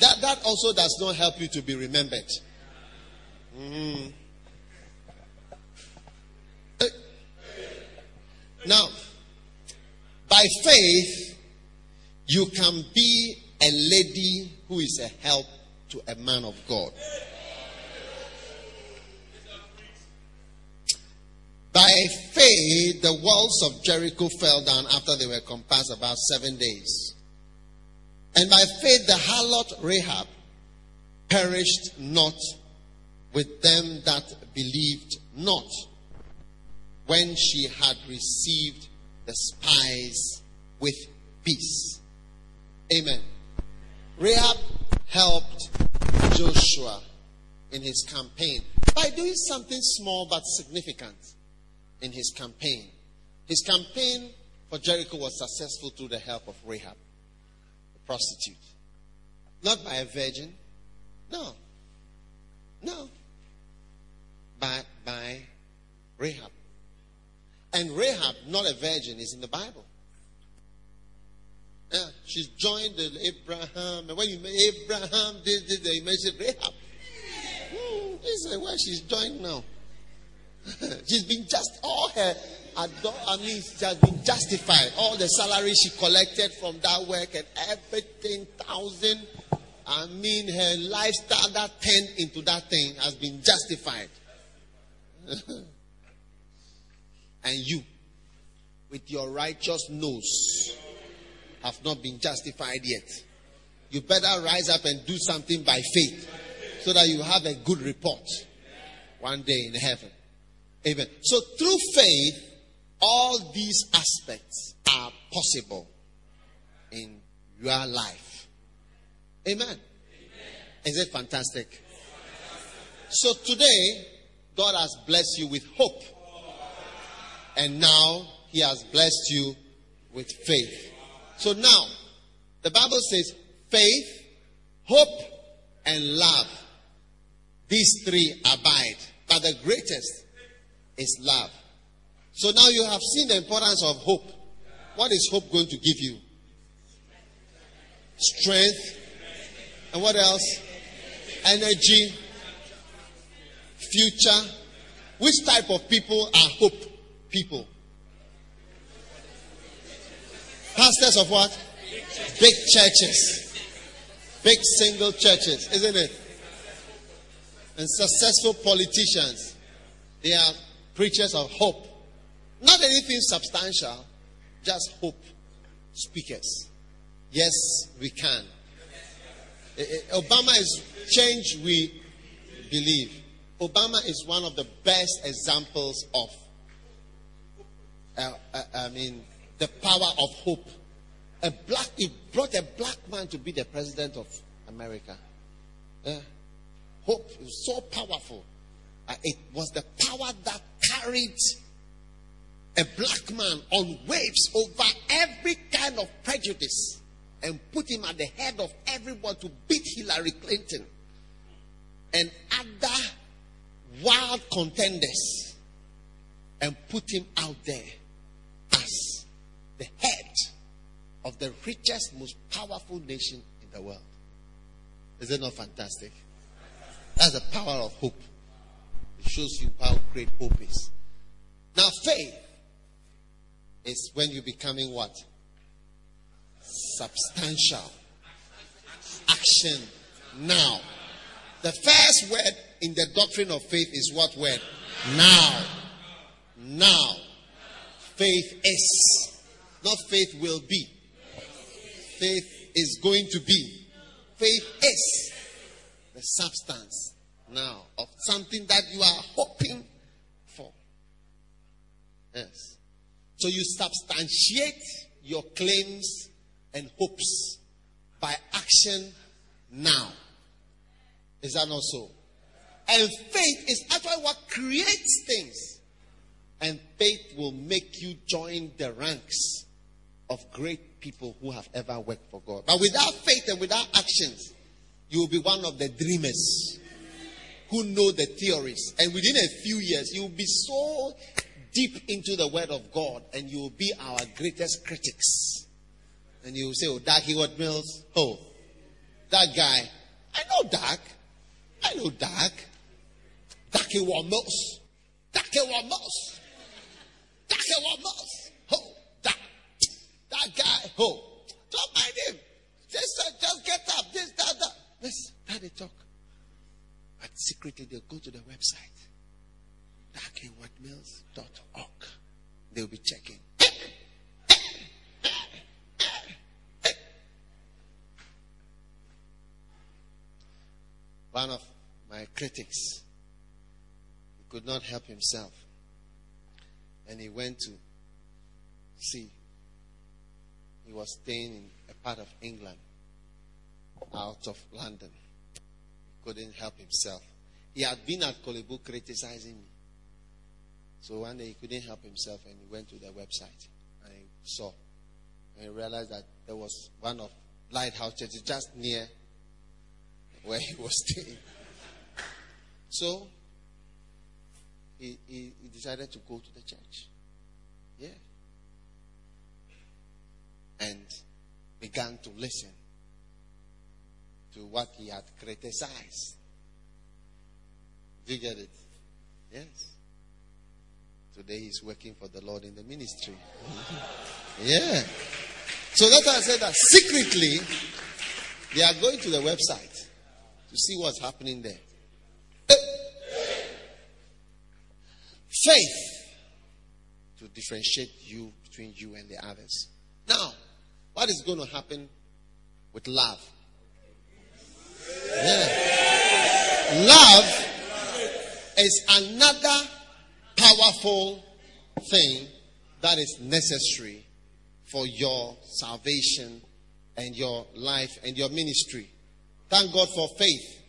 That, that also does not help you to be remembered. Mm. Now, by faith, you can be a lady who is a help to a man of God. By faith, the walls of Jericho fell down after they were compassed about seven days. And by faith, the harlot Rahab perished not with them that believed not when she had received the spies with peace. Amen. Rahab helped Joshua in his campaign by doing something small but significant in his campaign. His campaign for Jericho was successful through the help of Rahab, prostitute. Not by a virgin. No. No. By, by Rahab. And Rahab, not a virgin, is in the Bible. Yeah, she's joined Abraham. And when you Abraham, did, this, they mentioned Rahab. Hmm, this is where she's joined now. she's been just all her I mean, she has been justified. All the salary she collected from that work and everything, thousand. I mean, her lifestyle that turned into that thing has been justified. and you, with your righteous nose, have not been justified yet. You better rise up and do something by faith so that you have a good report one day in heaven. Amen. So through faith, all these aspects are possible in your life. Amen. Amen. Is it fantastic? So today, God has blessed you with hope. And now he has blessed you with faith. So now, the Bible says faith, hope, and love. These three abide. But the greatest is love. So now you have seen the importance of hope. What is hope going to give you? Strength. And what else? Energy. Future. Which type of people are hope people? Pastors of what? Big churches. Big single churches, isn't it? And successful politicians. They are preachers of hope. Not anything substantial, just hope speakers. Yes, we can. Eh, eh, Obama is change we believe. Obama is one of the best examples of, uh, uh, I mean, the power of hope. A black, it brought a black man to be the president of America. Uh, hope is so powerful. Uh, it was the power that carried a black man on waves over every kind of prejudice and put him at the head of everyone to beat Hillary Clinton and other wild contenders and put him out there as the head of the richest, most powerful nation in the world. Is it not fantastic? That's the power of hope. It shows you how great hope is. Now, faith is when you're becoming what? substantial action now. The first word in the doctrine of faith is what word? Now. Now. Faith is. Not faith will be. Faith is going to be. Faith is the substance now of something that you are hoping for. Yes. So you substantiate your claims and hopes by action now. Is that not so? And faith is actually what creates things. And faith will make you join the ranks of great people who have ever worked for God. But without faith and without actions, you will be one of the dreamers who know the theories. And within a few years, you will be so deep into the Word of God and you will be our greatest critics. And you will say, Oh, Dag Heward-Mills, oh, that guy, I know Dag. I know Dag. Dag Heward-Mills. Dag Heward-Mills. Dag Heward-Mills. Oh, that, that guy, oh, don't mind him. Just, uh, just get up, this, that, that. Let's, how they talk. But secretly, they'll go to the website, daghewardmills.org. They'll be checking. One of my critics he could not help himself. And he went to see. He was staying in a part of England out of London He couldn't help himself. He had been at Korle criticizing me. So one day he couldn't help himself and he went to the website and he saw and he realized that there was one of Lighthouse Churches just near where he was staying. So he, he, he decided to go to the church. Yeah. And began to listen to what he had criticized. Do you get it? Yes. Today he's working for the Lord in the ministry. yeah. So that's I said that secretly they are going to the website to see what's happening there. Faith to differentiate you between you and the others. Now, what is going to happen with love? Yeah. Love is another powerful thing that is necessary for your salvation and your life and your ministry. Thank God for faith.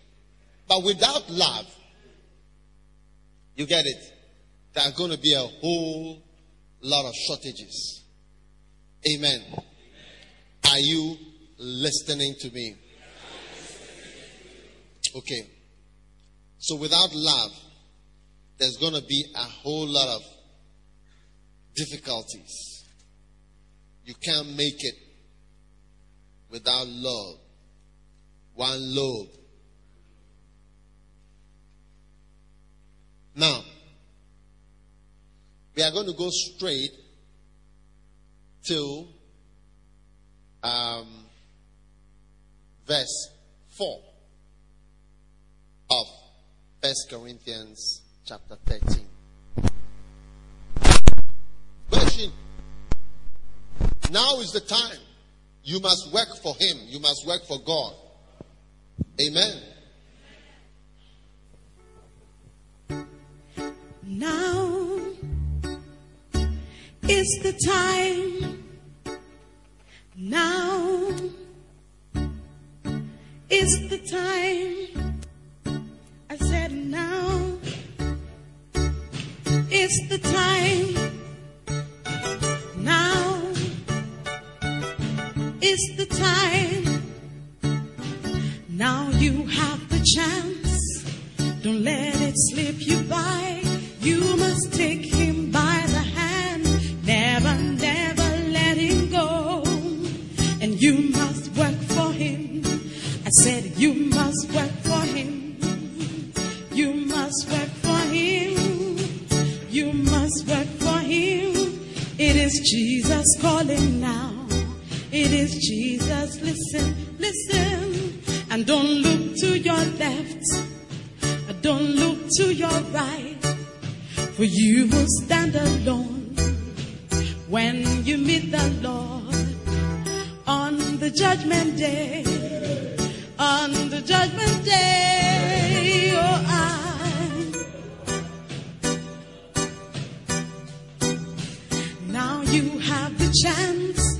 But without love, you get it, there are going to be a whole lot of shortages. Amen. Are you listening to me? Okay. So without love, there's going to be a whole lot of difficulties. You can't make it without love. One love. Now, we are going to go straight to um, verse 4 of First Corinthians chapter 13. Question. Now is the time. You must work for Him. You must work for God. Amen. Now is the time. Now is the time I said now is the time. Now is the time. Now you have the chance. Don't let it slip you by. You must take him by the hand. Never, never let him go. And you must work for him. I said you must work for him. You must work for him. Must work for him. It is Jesus calling now. It is Jesus. Listen, listen. And don't look to your left. Don't look to your right. For you will stand alone when you meet the Lord on the judgment day. On the judgment day, chance.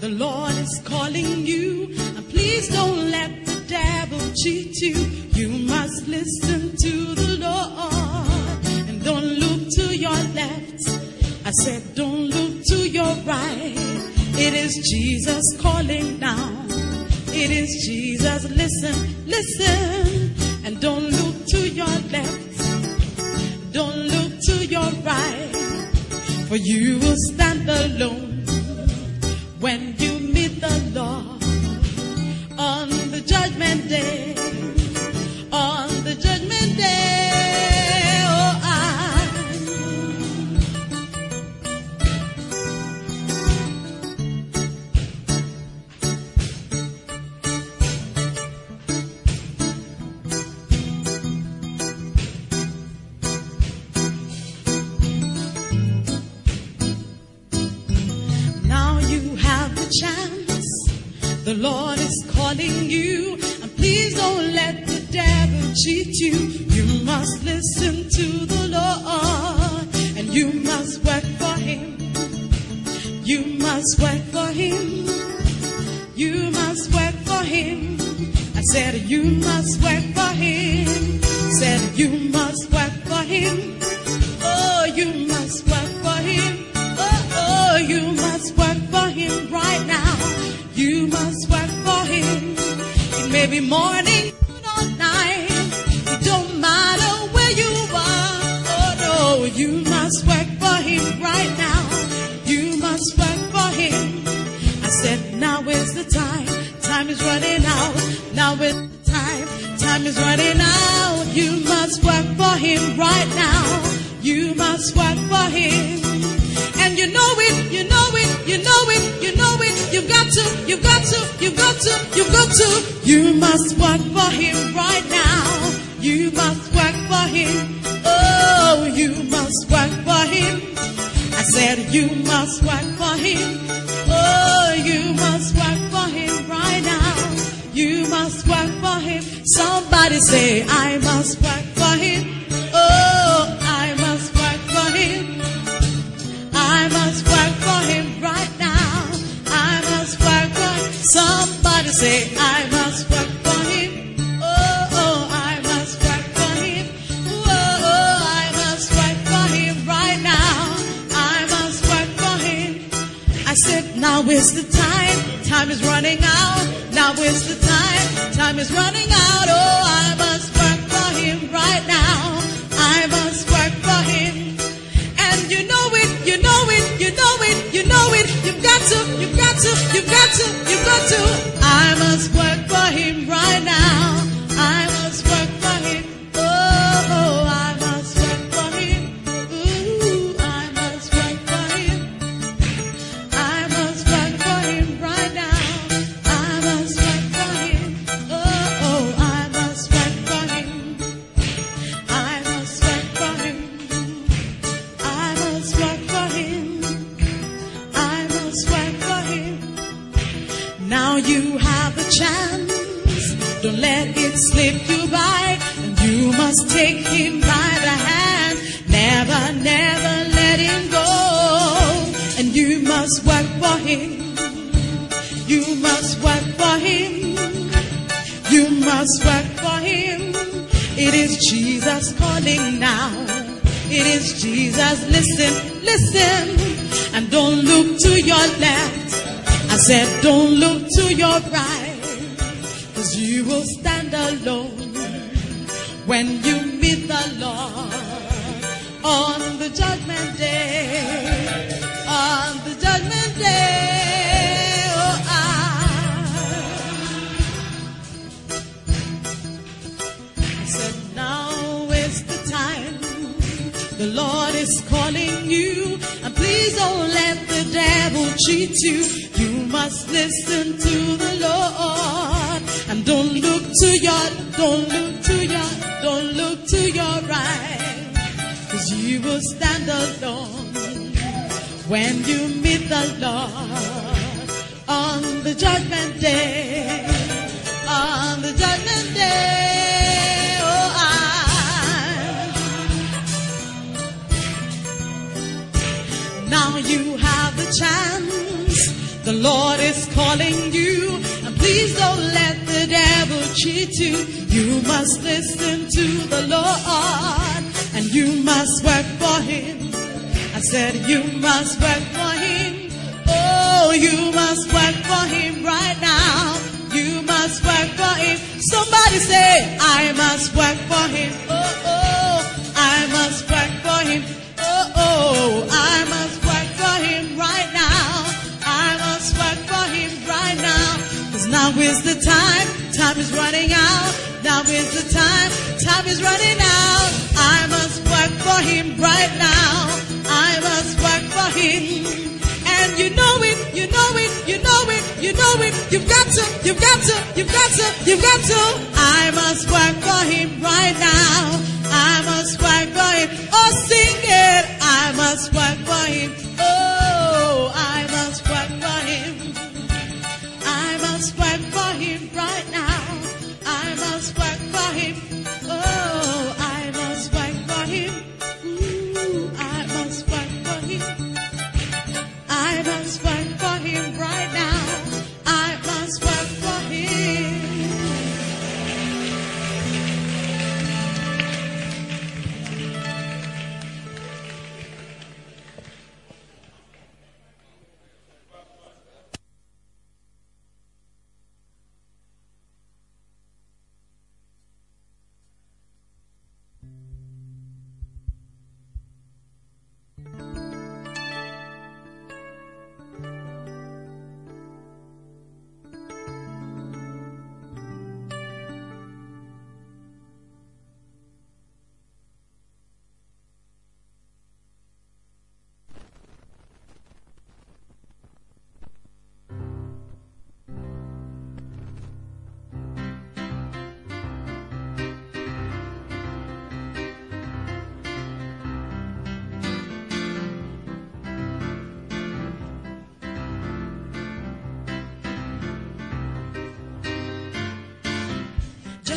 The Lord is calling you. And please don't let the devil cheat you. You must listen to the Lord. And don't look to your left. I said, don't look to your right. It is Jesus calling now. It is Jesus. Listen, listen. And don't look to your left. Don't look to your right. For you will stand alone when you meet the Lord on the judgment day. Cheat you. You must listen to the Lord. And you must work for him. You must work for him. You must work for him. I said you must work for him. Said you must work for him. Oh, you must work for him. Oh, oh, you must work for him right now. You must work for him. It may be morning right now. You must work for him. I said now is the time. Time is running out. Now is the time. Time is running out. You must work for him right now. You must work for him. And you know it, you know it, you know it, you know it. You've got to, you've got to, you've got to, you've got to. You must work for him right now. You must work for him. Oh, you must work for him. I said you must work for him. Oh, you must work for him right now. You must work for him. Somebody say, I must work for him. Oh, I must work for him. I must work for him right now. I must work for him. Somebody say, I must work is the time. Time is running out. Now is the time. Time is running out. Oh, I must work for him right now. I must work for him. And you know it, you know it, you know it, you know it. You've got to, you've got to, you've got to, you've got to. I must work for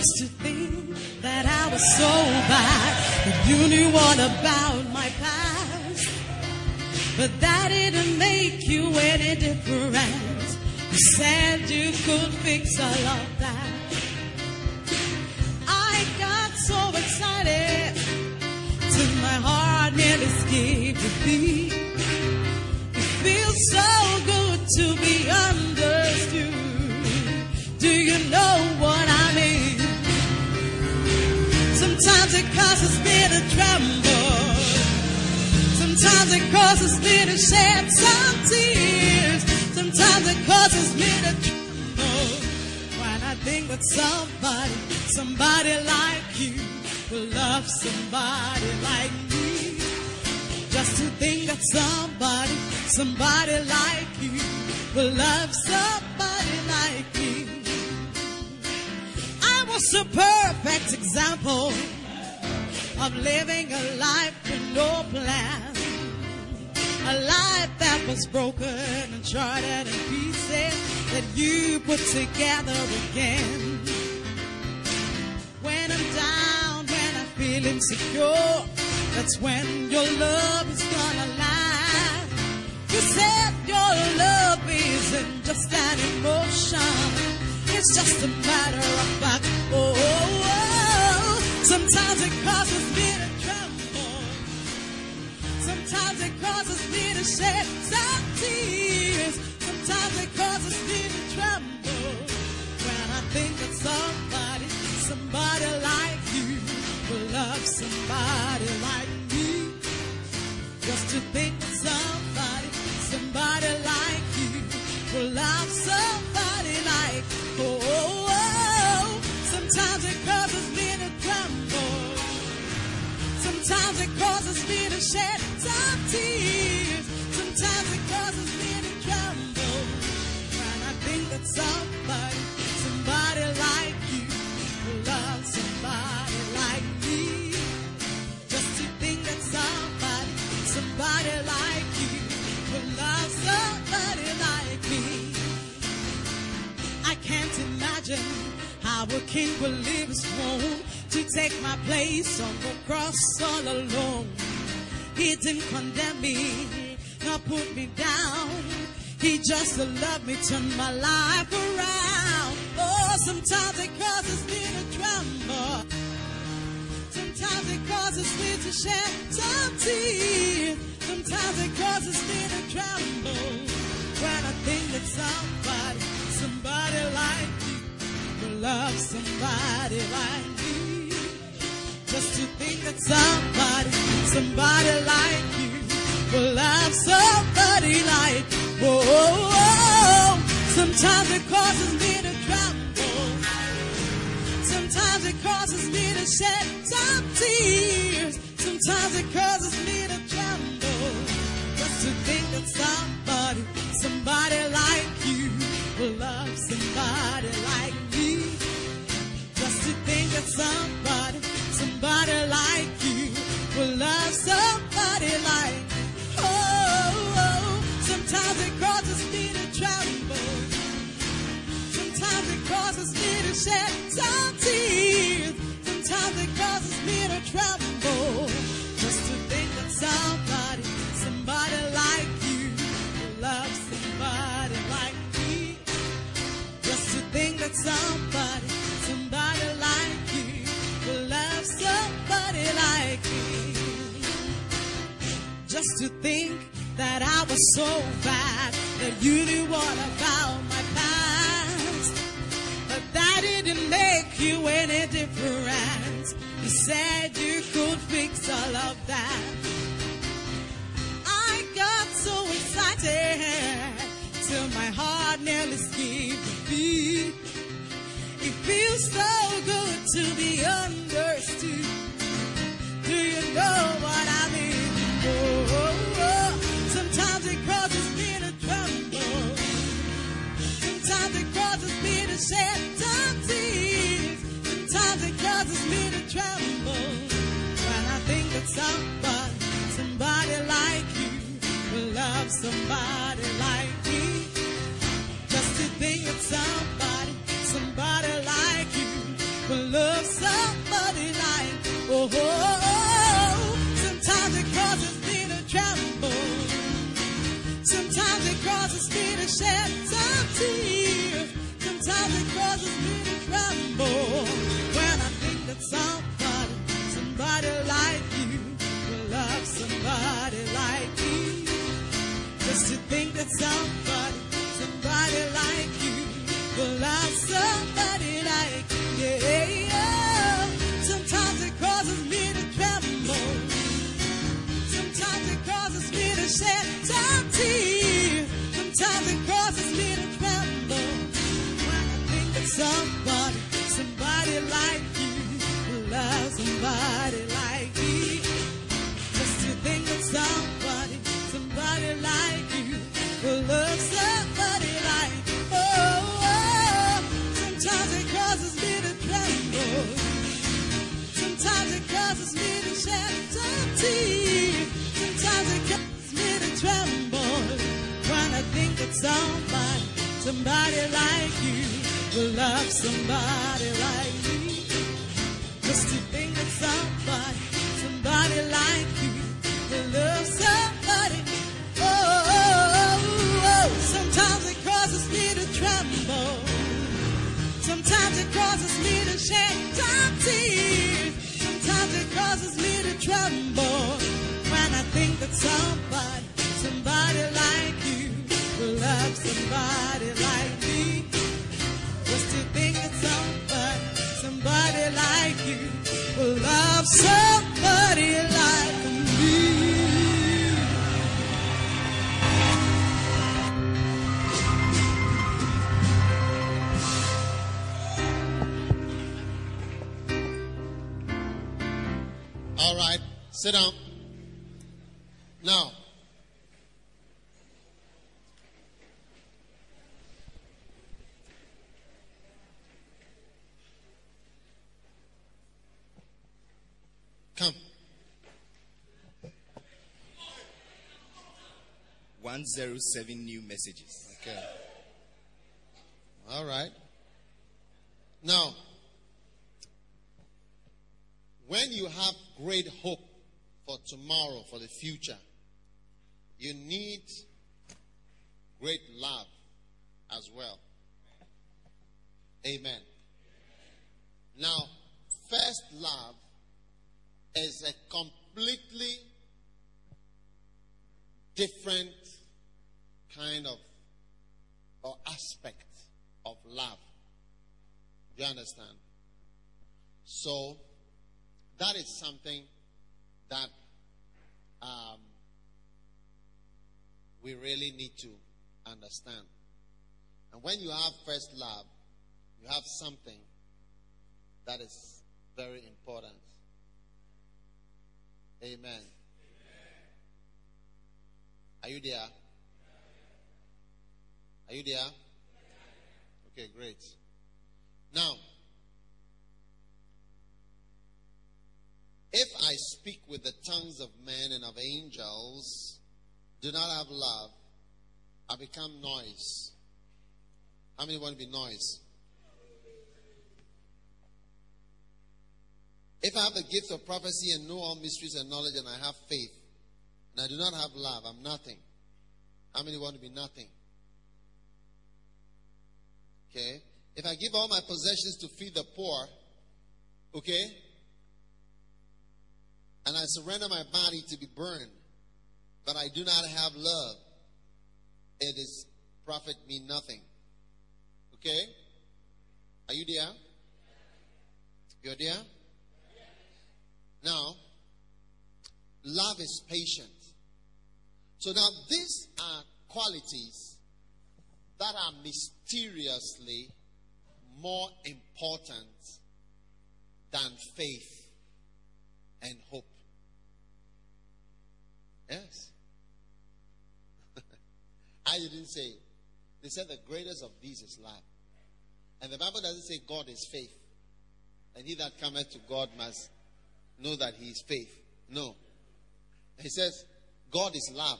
To think that I was so bad that you knew all about my past. But that didn't make you any different. You said you could fix all of causes me to shed some tears. Sometimes it causes me to tremble when I think that somebody, somebody like you will love somebody like me. Just to think that somebody, somebody like you will love somebody like me. I was a perfect example of living a life with no plan. A life that was broken and shattered in pieces that you put together again. When I'm down, when I feel insecure, that's when your love is gonna lie. You said your love isn't just an emotion, it's just a matter of fact. Oh, oh, oh. sometimes it causes me. Sometimes it causes me to shed some tears. Sometimes it causes me to tremble when I think that somebody, somebody like you will love somebody like me. Just to think somebody, somebody it causes me to shed some tears. Sometimes it causes me to tremble And I think that somebody, somebody like you will love somebody like me. Just to think that somebody, somebody like you will love somebody like me. I can't imagine how a king will leave his throne to take my place on the cross all alone. He didn't condemn me, nor put me down. He just loved me, turned my life around. Oh, sometimes it causes me to tremble. Sometimes it causes me to shed some tears. Sometimes it causes me to tremble. When I think that somebody, somebody like you will love somebody like me. Just to think that somebody, somebody like you will love somebody like whoa, whoa, whoa. Sometimes it causes me to tremble. Sometimes it causes me to shed some tears. Sometimes it causes me to tremble. Just to think that somebody, somebody like you will love somebody like me. Just to think that somebody, somebody like you will love somebody like. Oh, oh. sometimes it causes me to tremble. Sometimes it causes me to shed Just to think that I was so bad that you knew what about my past. But that didn't make you any different. You said you could fix all of that. I got so excited till my heart nearly skipped a beat. It feels so good to be understood. Do you know what I mean? Somebody, somebody like you will love somebody like me. Just to think of somebody, somebody like you will love somebody like. Oh, oh, oh. Me to shed some tears. Sometimes it causes me to when I think that somebody, somebody like you will love somebody like me. Just to think that somebody, somebody like you will love somebody like yeah, yeah. Somebody, somebody like you love somebody like me. Just to think somebody, somebody like you will love somebody like oh, oh. Sometimes it causes me to tremble. Sometimes it causes me to. Sometimes it causes me to tremble when I think somebody, somebody like you will love somebody like me. Just to think that somebody, somebody like you 107 new messages. Okay. All right. Now, when you have great hope for tomorrow, for the future, you need great love as well. Amen. Now, first love is a completely different kind of or aspect of love. Do you understand? So, that is something that um, we really need to understand. And when you have first love, you have something that is very important. Amen. Are you there? Are you there? Okay, great. Now, if I speak with the tongues of men and of angels, do not have love, I become noise. How many want to be noise? If I have the gift of prophecy and know all mysteries and knowledge and I have faith, and I do not have love, I'm nothing. How many want to be nothing? Okay? If I give all my possessions to feed the poor, okay? And I surrender my body to be burned, but I do not have love, it is profit me nothing. Okay? Are you there? You're there? Now, love is patient. So now these are qualities that are mysteriously more important than faith and hope. Yes. I didn't say. They said the greatest of these is love. And the Bible doesn't say God is faith. And he that cometh to God must know that he is faith. No. He says God is love.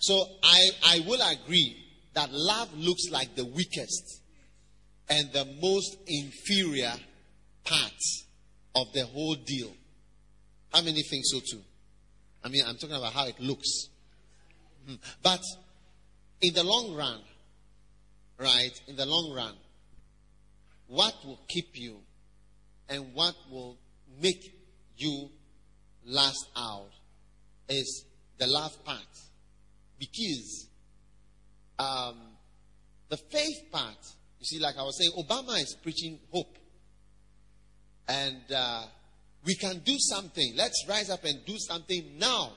So I, I will agree that love looks like the weakest and the most inferior part of the whole deal. How many think so too? I mean, I'm talking about how it looks. Hmm. But in the long run, right, in the long run, what will keep you and what will make you last out is the love part. Because um, the faith part, you see, like I was saying, Obama is preaching hope. And uh, we can do something. Let's rise up and do something now.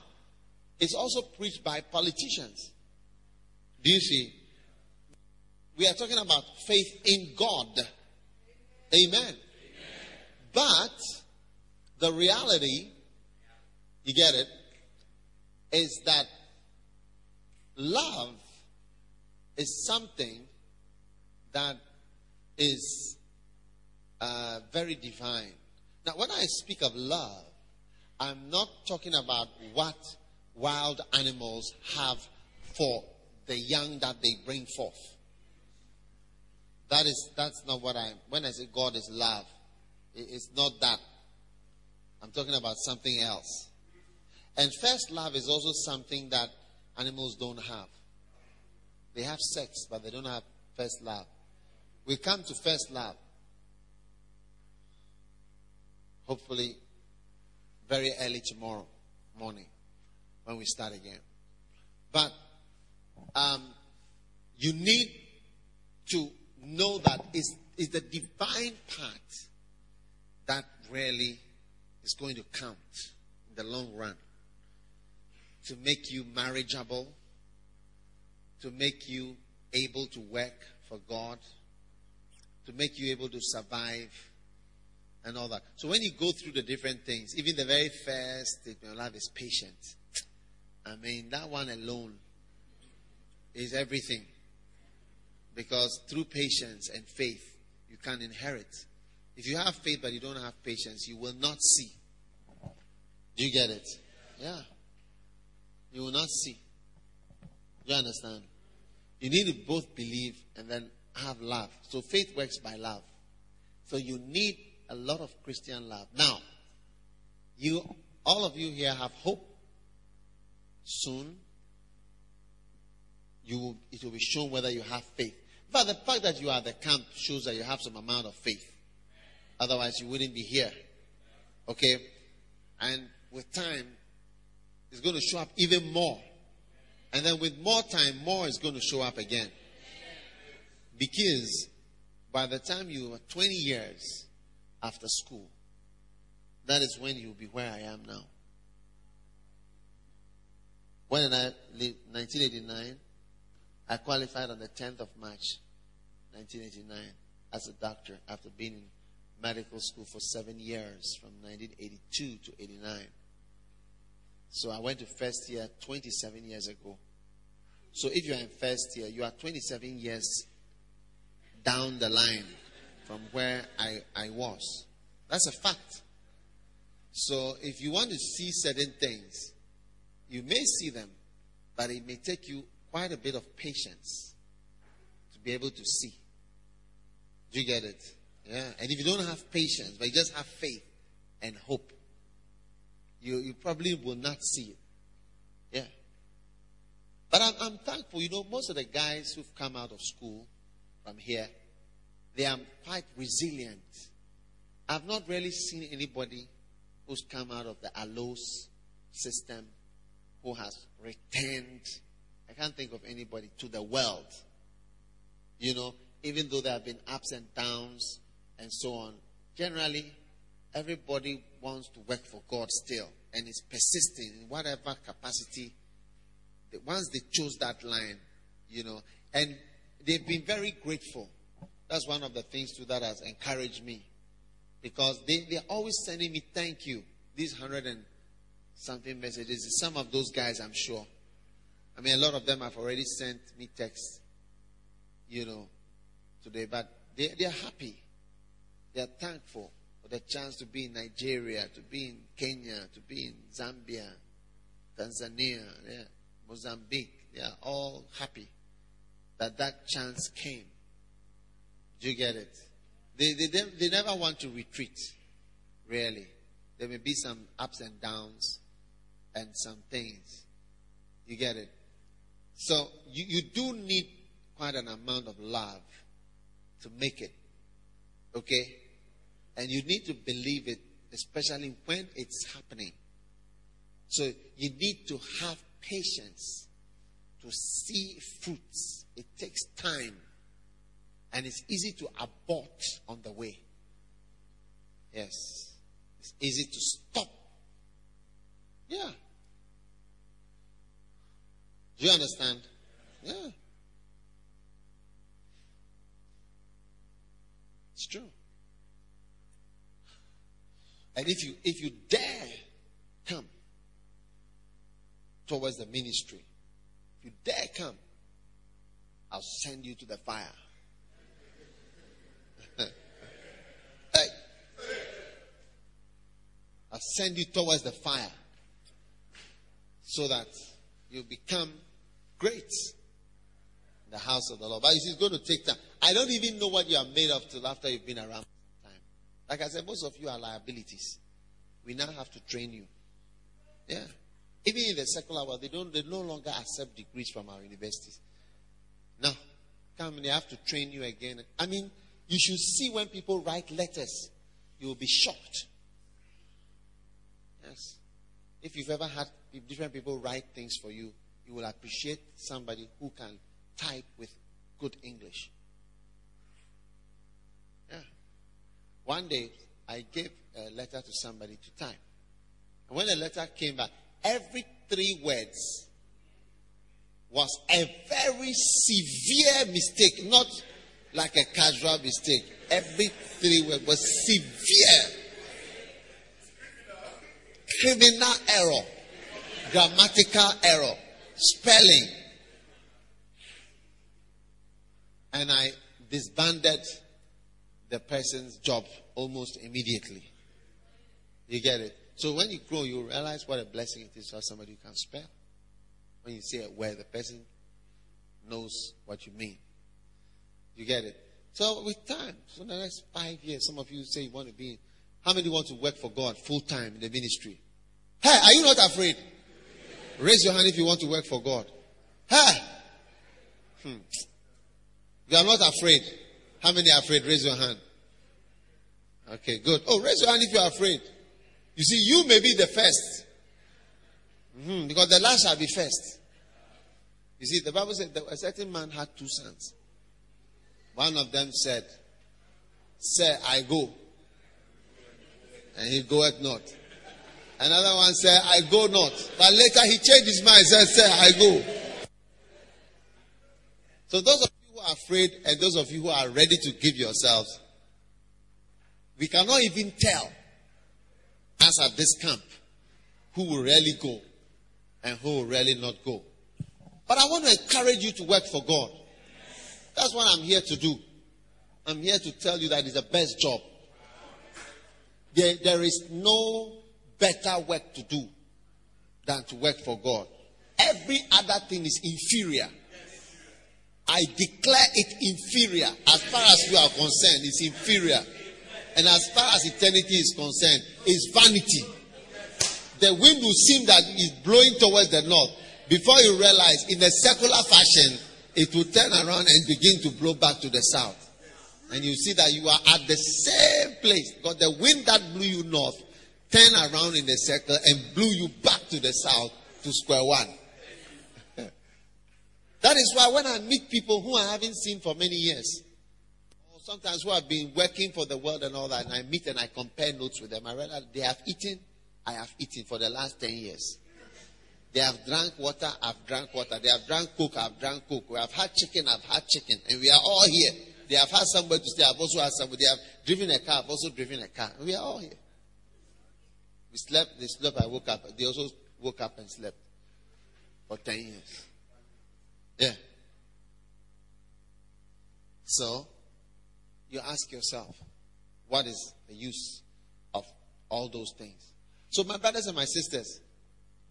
It's also preached by politicians. Do you see? We are talking about faith in God. Amen. Amen. But the reality, you get it, is that love is something that is uh, very divine. Now, when I speak of love, I'm not talking about what wild animals have for the young that they bring forth. That is that's not what I when I say God is love. It's not that. I'm talking about something else. And first love is also something that animals don't have. They have sex, but they don't have first love. We come to first love. Hopefully, very early tomorrow morning when we start again. But um, you need to know that it's, it's the divine part that really is going to count in the long run to make you marriageable, to make you able to work for God, to make you able to survive and all that. So when you go through the different things, even the very first in your life is patience. I mean, that one alone is everything. Because through patience and faith, you can inherit. If you have faith but you don't have patience, you will not see. Do you get it? Yeah. You will not see. Do you understand? You need to both believe and then have love. So faith works by love. So you need a lot of Christian love. Now, you all of you here have hope. Soon, you will, it will be shown whether you have faith. But the fact that you are at the camp shows that you have some amount of faith. Otherwise, you wouldn't be here. Okay? And with time, it's going to show up even more. And then with more time, more is going to show up again. Because by the time you are 20 years after school, that is when you'll be where I am now. When did I leave? 1989. I qualified on the 10th of March, 1989, as a doctor after being in medical school for seven years from 1982 to 89. So I went to first year 27 years ago. So if you are in first year, you are 27 years down the line from where I, I was. That's a fact. So if you want to see certain things, you may see them, but it may take you quite a bit of patience to be able to see. Do you get it? Yeah. And if you don't have patience, but you just have faith and hope, you, you probably will not see it. Yeah. But I'm, I'm thankful. You know, most of the guys who've come out of school from here, they are quite resilient. I've not really seen anybody who's come out of the ALOS system who has returned, I can't think of anybody, to the world. You know, even though there have been ups and downs and so on, generally, everybody wants to work for God still and is persisting in whatever capacity. Once they chose that line, you know, and they've been very grateful. That's one of the things too that has encouraged me because they, they're always sending me thank you. These hundred and something messages. Some of those guys, I'm sure. I mean, a lot of them have already sent me texts, you know, today, but they, they are happy. They are thankful for the chance to be in Nigeria, to be in Kenya, to be in Zambia, Tanzania, yeah, Mozambique. They are all happy that that chance came. Do you get it? They, they, they never want to retreat, really. There may be some ups and downs and some things. You get it? So you, you do need quite an amount of love to make it. Okay? And you need to believe it, especially when it's happening. So you need to have patience to see fruits. It takes time. And it's easy to abort on the way. Yes. It's easy to stop. Yeah. Do you understand? Yeah. It's true. And if you if you dare come towards the ministry, if you dare come, I'll send you to the fire. hey. I'll send you towards the fire so that you become great in the house of the Lord. But it's going to take time. I don't even know what you are made of till after you've been around some time. Like I said, most of you are liabilities. We now have to train you. Yeah. Even in the secular world, they don't they no longer accept degrees from our universities. Now, come they have to train you again. I mean, you should see when people write letters. You will be shocked. Yes. If you've ever had different people write things for you, you will appreciate somebody who can type with good English. Yeah. One day, I gave a letter to somebody to type. And when the letter came back, every three words was a very severe mistake, not like a casual mistake. Every three words was severe criminal error, grammatical error, spelling. And I disbanded the person's job almost immediately. You get it? So when you grow, you realize what a blessing it is to have somebody who can spell. When you say a word, the person knows what you mean. You get it? So with time, for the next five years, some of you say you want to be. How many want to work for God full time in the ministry? Hey, are you not afraid? Raise your hand if you want to work for God. Hey! Hmm. You are not afraid. How many are afraid? Raise your hand. Okay, good. Oh, raise your hand if you are afraid. You see, you may be the 1st mm-hmm, because the last shall be first. You see, the Bible said that a certain man had two sons. One of them said, Sir, I go. And he goeth not. Another one said, I go not. But later he changed his mind and said, Sir, I go. So those of you who are afraid and those of you who are ready to give yourselves, we cannot even tell as at this camp who will really go and who will really not go. But I want to encourage you to work for God. That's what I'm here to do. I'm here to tell you that it's the best job. There, there is no better work to do than to work for God. Every other thing is inferior. I declare it inferior. As far as you are concerned, it's inferior. And as far as eternity is concerned, it's vanity. The wind will seem that it's blowing towards the north. Before you realize, in a circular fashion, it will turn around and begin to blow back to the south. And you see that you are at the same place. Because the wind that blew you north turned around in a circle and blew you back to the south to square one. that is why when I meet people who I haven't seen for many years, sometimes who have been working for the world and all that, and I meet and I compare notes with them, I realize they have eaten, I have eaten for the last 10 years. They have drank water, I've drank water. They have drank coke, I've drank coke. We have had chicken, I've had chicken. And we are all here. They have had somewhere to stay, I've also had somebody. They have driven a car, I've also driven a car. We are all here. We slept, they slept, I woke up. They also woke up and slept for 10 years. Yeah. So, you ask yourself, what is the use of all those things? So, my brothers and my sisters,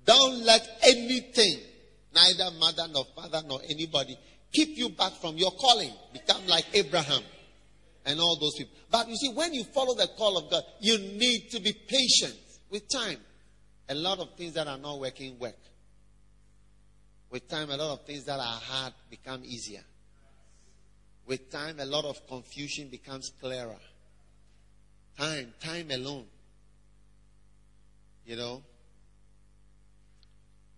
don't let anything, neither mother nor father nor anybody, keep you back from your calling. Become like Abraham and all those people. But you see, when you follow the call of God, you need to be patient with time. A lot of things that are not working work. With time, a lot of things that are hard become easier. With time, a lot of confusion becomes clearer. Time, time alone. You know,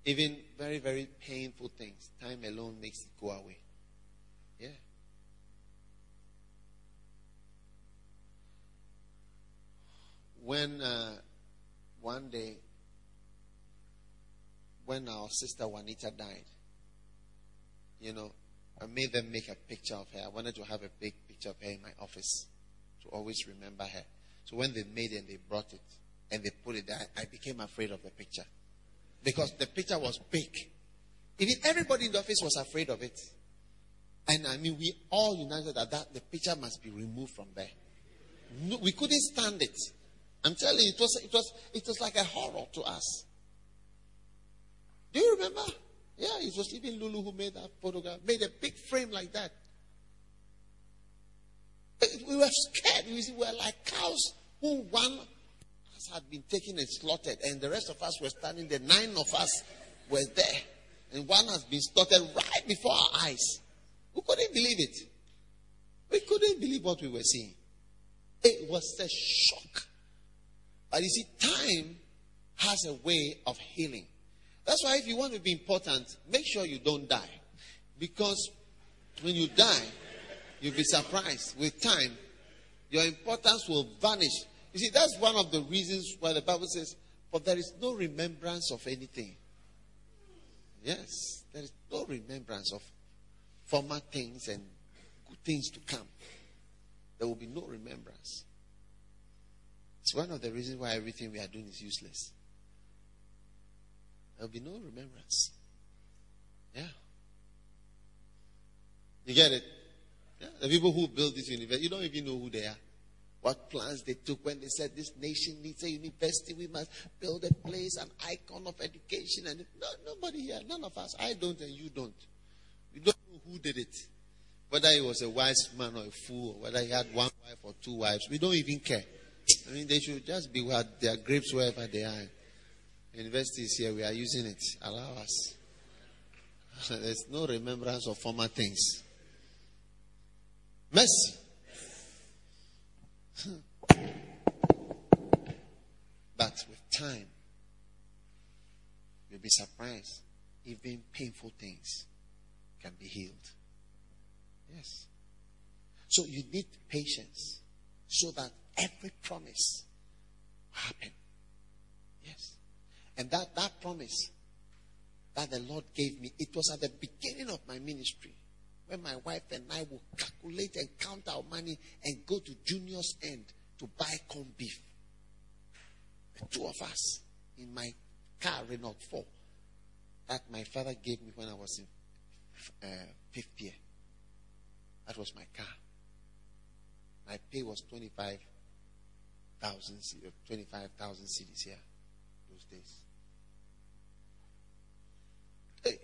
even very, very painful things, time alone makes it go away. Yeah. When uh, one day, when our sister Juanita died, you know, I made them make a picture of her. I wanted to have a big picture of her in my office to always remember her. So when they made it and they brought it and they put it there, I became afraid of the picture because the picture was big. Even everybody in the office was afraid of it. And I mean, we all united that, that the picture must be removed from there. No, we couldn't stand it. I'm telling you, it was, it was, it was like a horror to us. Do you remember? Yeah, it was even Lulu who made that photograph, made a big frame like that. We were scared. We were like cows who one had been taken and slaughtered, and the rest of us were standing there. Nine of us were there, and one has been slaughtered right before our eyes. We couldn't believe it. We couldn't believe what we were seeing. It was a shock. But you see, time has a way of healing. That's why if you want to be important, make sure you don't die. Because when you die, you'll be surprised. With time, your importance will vanish. You see, that's one of the reasons why the Bible says, For there is no remembrance of anything. Yes, there is no remembrance of former things and good things to come. There will be no remembrance. It's one of the reasons why everything we are doing is useless. There will be no remembrance. Yeah. You get it? Yeah. The people who built this university, you don't even know who they are. What plans they took when they said this nation needs a university, we must build a place, an icon of education. And no, nobody here, none of us, I don't and you don't. We don't know who did it. Whether he was a wise man or a fool, or whether he had one wife or two wives, we don't even care. I mean, they should just be where their grapes wherever they are. University is here, we are using it. Allow us. There's no remembrance of former things. Mercy. but with time, you'll be surprised. Even painful things can be healed. Yes. So you need patience so that every promise happen. Yes. And that, that promise that the Lord gave me, it was at the beginning of my ministry when my wife and I would calculate and count our money and go to Junior's end to buy corned beef. The two of us in my car, Renault 4, that my father gave me when I was in uh, fifth year. That was my car. My pay was 25,000 25,000 cedis here those days. Hey.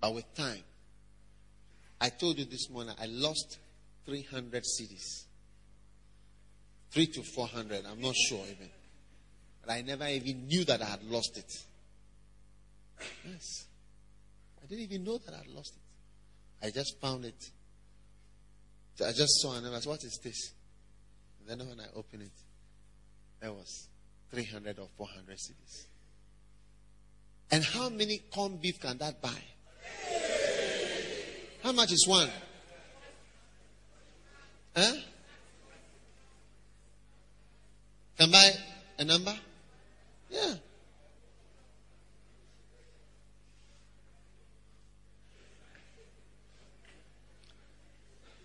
But with time, I told you this morning, I lost 300 cedis. Three to 400, I'm not sure even. But I never even knew that I had lost it. Yes. I didn't even know that I had lost it. I just found it. I just saw and I was, what is this? And then when I opened it, there was 300 or 400 cedis. And how many corned beef can that buy? How much is one? Huh? Can buy a number? Yeah.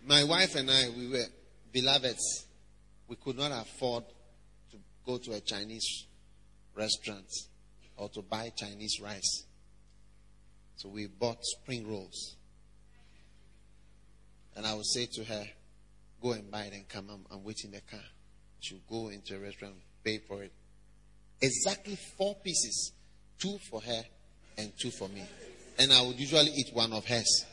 My wife and I, we were beloveds. We could not afford to go to a Chinese restaurant or to buy Chinese rice. So we bought spring rolls. And I would say to her, Go and buy it and come. I'm, I'm waiting in the car. She'll go into a restaurant, pay for it. Exactly four pieces two for her and two for me. And I would usually eat one of hers.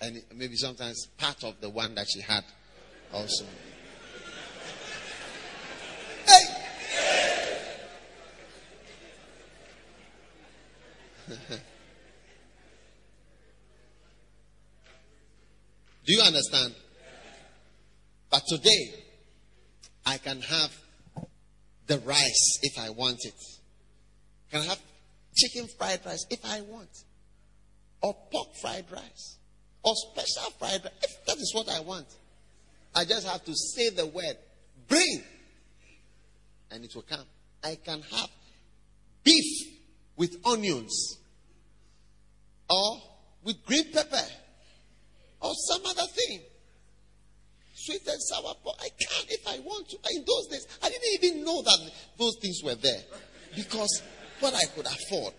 And maybe sometimes part of the one that she had also. Hey! Do you understand? But today, I can have the rice if I want it. Can I have chicken fried rice if I want? Or pork fried rice? Or special fried rice if that is what I want. I just have to say the word, bring, and it will come. I can have beef with onions or with green pepper or some other thing. Sweet and sour pork. I can if I want to. In those days, I didn't even know that those things were there. Because what I could afford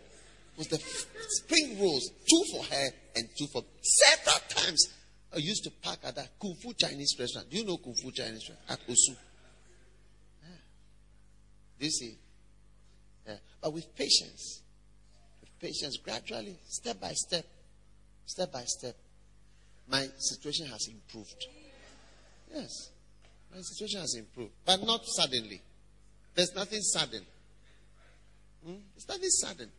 was the spring rolls, two for her and two for several times. I used to park at that Kung Fu Chinese restaurant. Do you know Kung Fu Chinese restaurant? At Osu. Yeah. Do you see? Yeah. But with patience, with patience, gradually, step by step, step by step, my situation has improved. Yes. My situation has improved. But not suddenly. There's nothing sudden. Hmm? It's nothing sudden.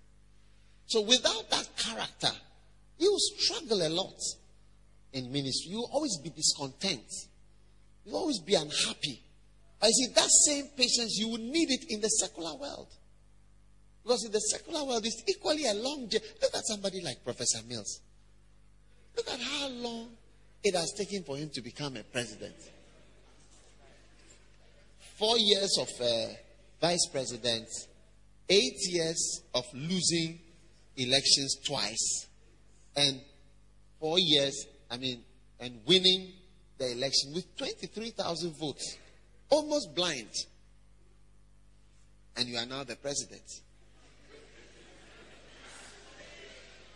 So without that character, you struggle a lot in ministry. You always be discontent. You always be unhappy. I see that same patience, you will need it in the secular world. Because in the secular world, it's equally a long journey. Look at somebody like Professor Mills. Look at how long it has taken for him to become a president. Four years of uh, vice president, eight years of losing elections twice, and four years, I mean, and winning the election with 23,000 votes, almost blind. And you are now the president.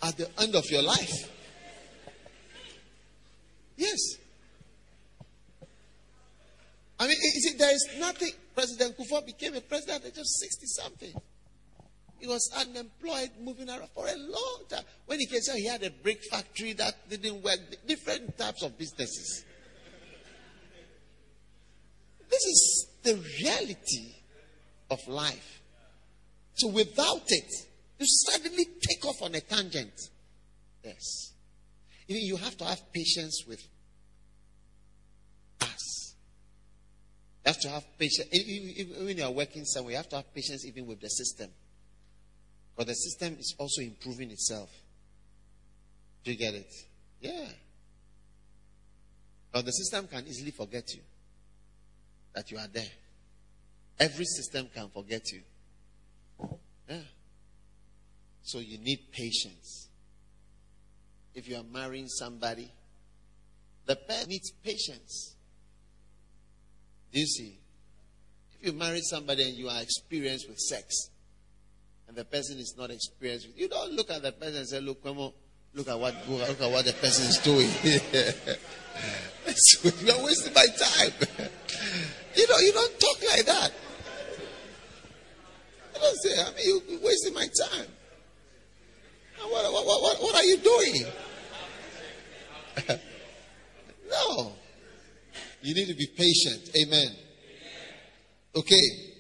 At the end of your life. Yes. I mean, you see, there is nothing. President Kufuor became a president at just 60 something. he was unemployed, moving around for a long time. When he came, so he had a brick factory that didn't work, different types of businesses. This is the reality of life. So without it, you suddenly take off on a tangent. Yes. You have to have patience with us. You have to have patience. When you are working somewhere, you have to have patience even with the system. But the system is also improving itself. Do you get it? Yeah. But the system can easily forget you that you are there. Every system can forget you. Yeah. So you need patience. If you are marrying somebody, the person needs patience. Do you see? If you marry somebody and you are experienced with sex, and the person is not experienced with you don't look at the person and say, Look, come on, look at what look at what the person is doing. you are wasting my time. you know, you don't talk like that. You don't say, I mean, you're wasting my time. What, what, what, what are you doing? no. You need to be patient. Amen. Okay.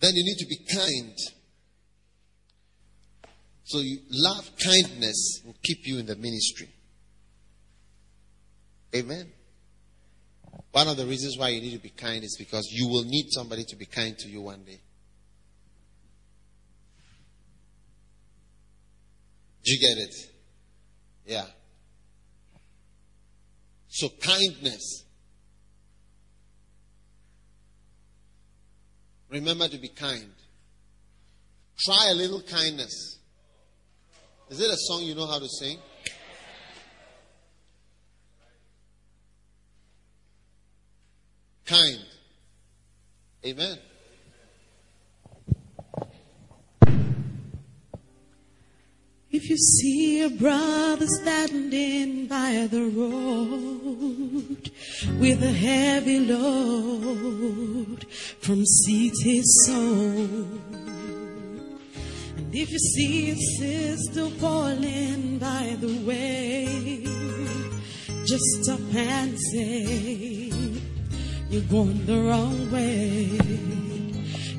Then you need to be kind. So you love kindness will keep you in the ministry. Amen. One of the reasons why you need to be kind is because you will need somebody to be kind to you one day. Do you get it? Yeah. So kindness. Remember to be kind. Try a little kindness. Is it a song you know how to sing? Kind. Amen. If you see a brother standing by the road with a heavy load from seed his soul, and if you see a sister falling by the way, just stop and say, You're going the wrong way.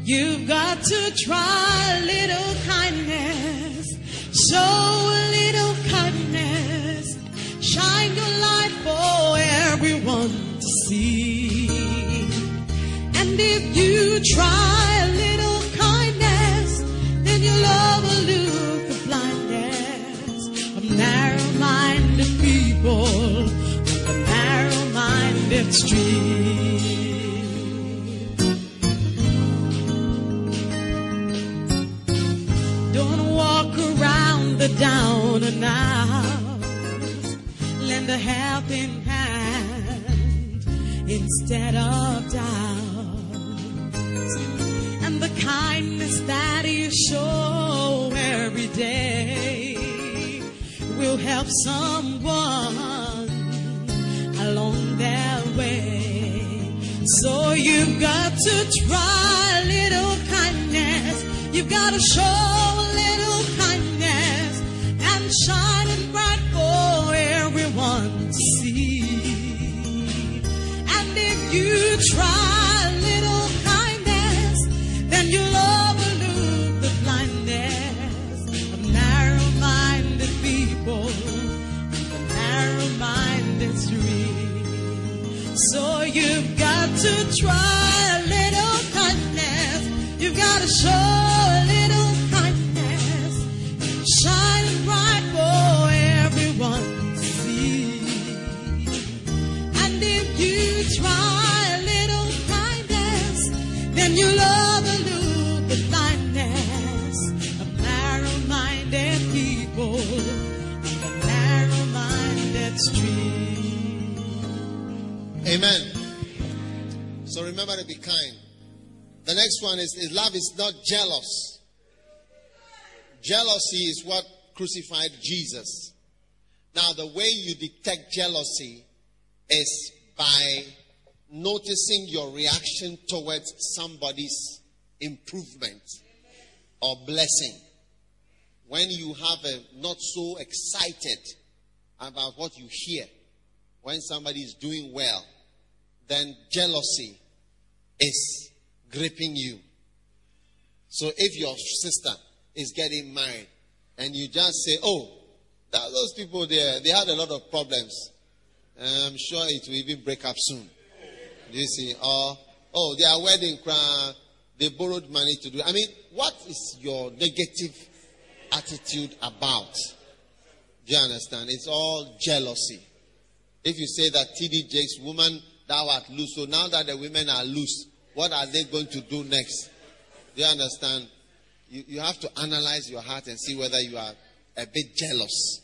You've got to try a little kindness. Show a little kindness. Shine your light for everyone to see. And if you try a little kindness, then you'll overlook the blindness of narrow-minded people the narrow-minded street. The down and out. Lend a helping hand instead of doubt. And the kindness that you show every day will help someone along their way. So you've got to try a little kindness. You've got to show shine bright for everyone to see. And if you try a little kindness, then you'll overlook the blindness of narrow-minded people the narrow-minded street. So you've got to try a little kindness. You've got to show Amen. So remember to be kind. The next one is, is love is not jealous. Jealousy is what crucified Jesus. Now, the way you detect jealousy is by noticing your reaction towards somebody's improvement. or blessing. When you have a not so excited about what you hear, when somebody is doing well, then jealousy is gripping you. So if your sister is getting married and you just say, Oh, those people there, they had a lot of problems. I'm sure it will even break up soon. Do you see? Or, oh, their wedding crown, they borrowed money to do. I mean, what is your negative attitude about? Do you understand? It's all jealousy. If you say that TD Jakes, woman, thou art loose, so now that the women are loose, what are they going to do next? Do you understand? You, you have to analyze your heart and see whether you are a bit jealous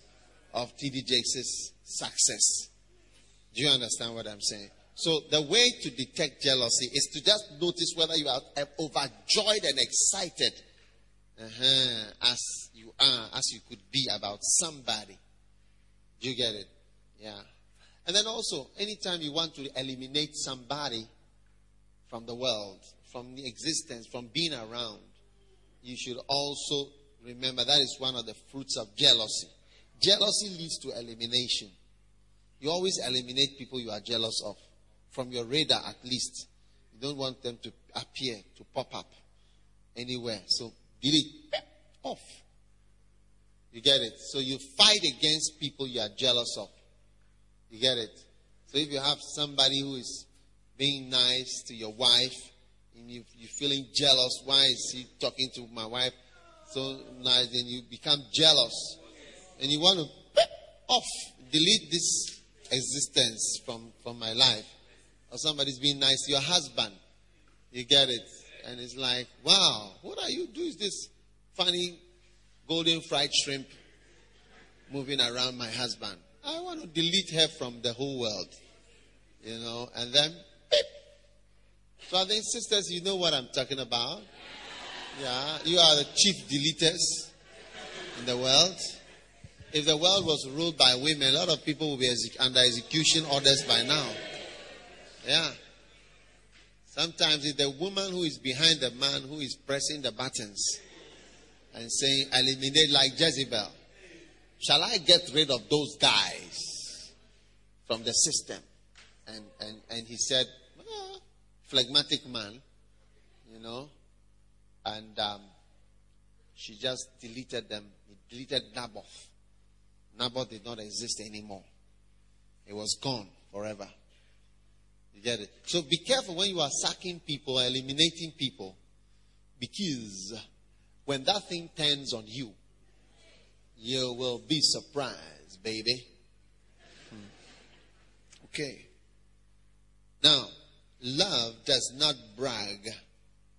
of TD Jakes' success. Do you understand what I'm saying? So the way to detect jealousy is to just notice whether you are overjoyed and excited uh-huh, as you are, as you could be about somebody. Do you get it? Yeah. And then also, anytime you want to eliminate somebody from the world, from the existence, from being around, you should also remember that is one of the fruits of jealousy. Jealousy leads to elimination. You always eliminate people you are jealous of from your radar, at least. You don't want them to appear, to pop up anywhere. So delete off. You get it? So you fight against people you are jealous of. You get it? So if you have somebody who is being nice to your wife and you, you're feeling jealous, why is he talking to my wife so nice? Then you become jealous and you want to off, delete this existence from, from my life. Or somebody's being nice to your husband. You get it? And it's like, wow, what are you doing? This funny golden fried shrimp moving around my husband. I want to delete her from the whole world. You know, and then beep. I think sisters, you know what I'm talking about. Yeah, you are the chief deleters in the world. If the world was ruled by women, a lot of people would be under execution orders by now. Yeah. Sometimes it's the woman who is behind the man who is pressing the buttons and saying, eliminate like Jezebel. Shall I get rid of those guys from the system? And, and, and he said, well, phlegmatic man, you know. And um, she just deleted them. He deleted Naboth. Naboth did not exist anymore. It was gone forever. You get it? So be careful when you are sacking people, eliminating people, because when that thing turns on you, you will be surprised, baby. Hmm. Okay. Now, love does not brag,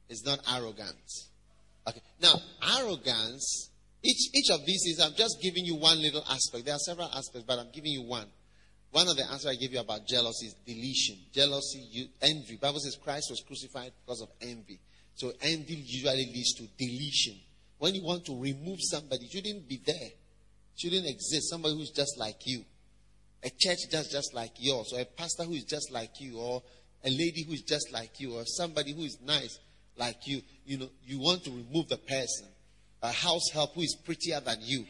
it's not arrogant. Okay. Now, arrogance, each, each of these is, I'm just giving you one little aspect. There are several aspects, but I'm giving you one. One of the answers I give you about jealousy is deletion. Jealousy, you, envy. Bible says Christ was crucified because of envy. So envy usually leads to deletion. When you want to remove somebody, shouldn't be there. Shouldn't exist. Somebody who's just like you. A church just just like yours, or a pastor who is just like you, or a lady who is just like you, or somebody who is nice like you. You know, you want to remove the person. A house help who is prettier than you.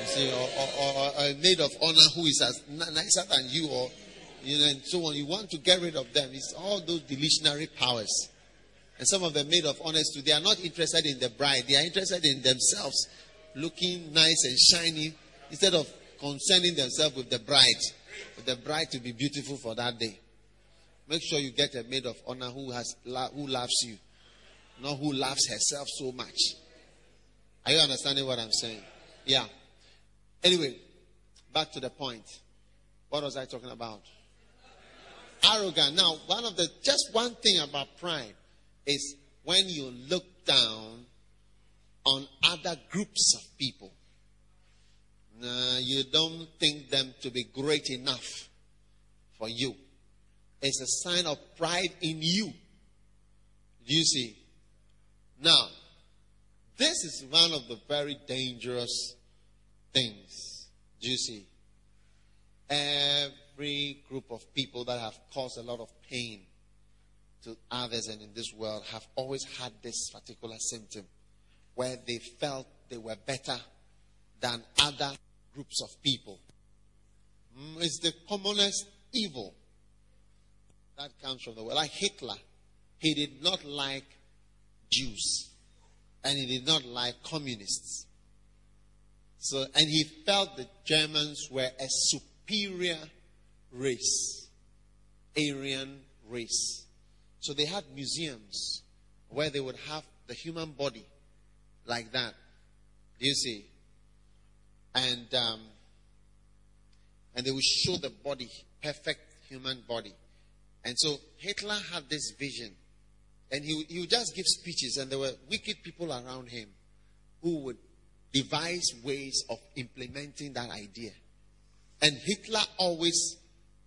You see, or, or, or a maid of honor who is as nicer than you, or you know, and so on. You want to get rid of them. It's all those delusionary powers. And some of the maid of honors too, they are not interested in the bride. They are interested in themselves looking nice and shiny instead of concerning themselves with the bride. With the bride to be beautiful for that day. Make sure you get a maid of honor who has who loves you, not who loves herself so much. Are you understanding what I'm saying? Yeah. Anyway, back to the point. What was I talking about? Arrogant. Now, one of the just one thing about pride is when you look down on other groups of people. You don't think them to be great enough for you. It's a sign of pride in you. Do you see? Now, this is one of the very dangerous things. Do you see? Every group of people that have caused a lot of pain to others and in this world have always had this particular symptom. where they felt they were better than other groups of people. Mm, It's the commonest evil that comes from the world. Like Hitler, he did not like Jews and he did not like communists. So, and he felt the Germans were a superior race, Aryan race. So they had museums where they would have the human body like that. Do you see? And um, and they would show the body, perfect human body. And so Hitler had this vision, and he he would just give speeches, and there were wicked people around him who would devise ways of implementing that idea. And Hitler always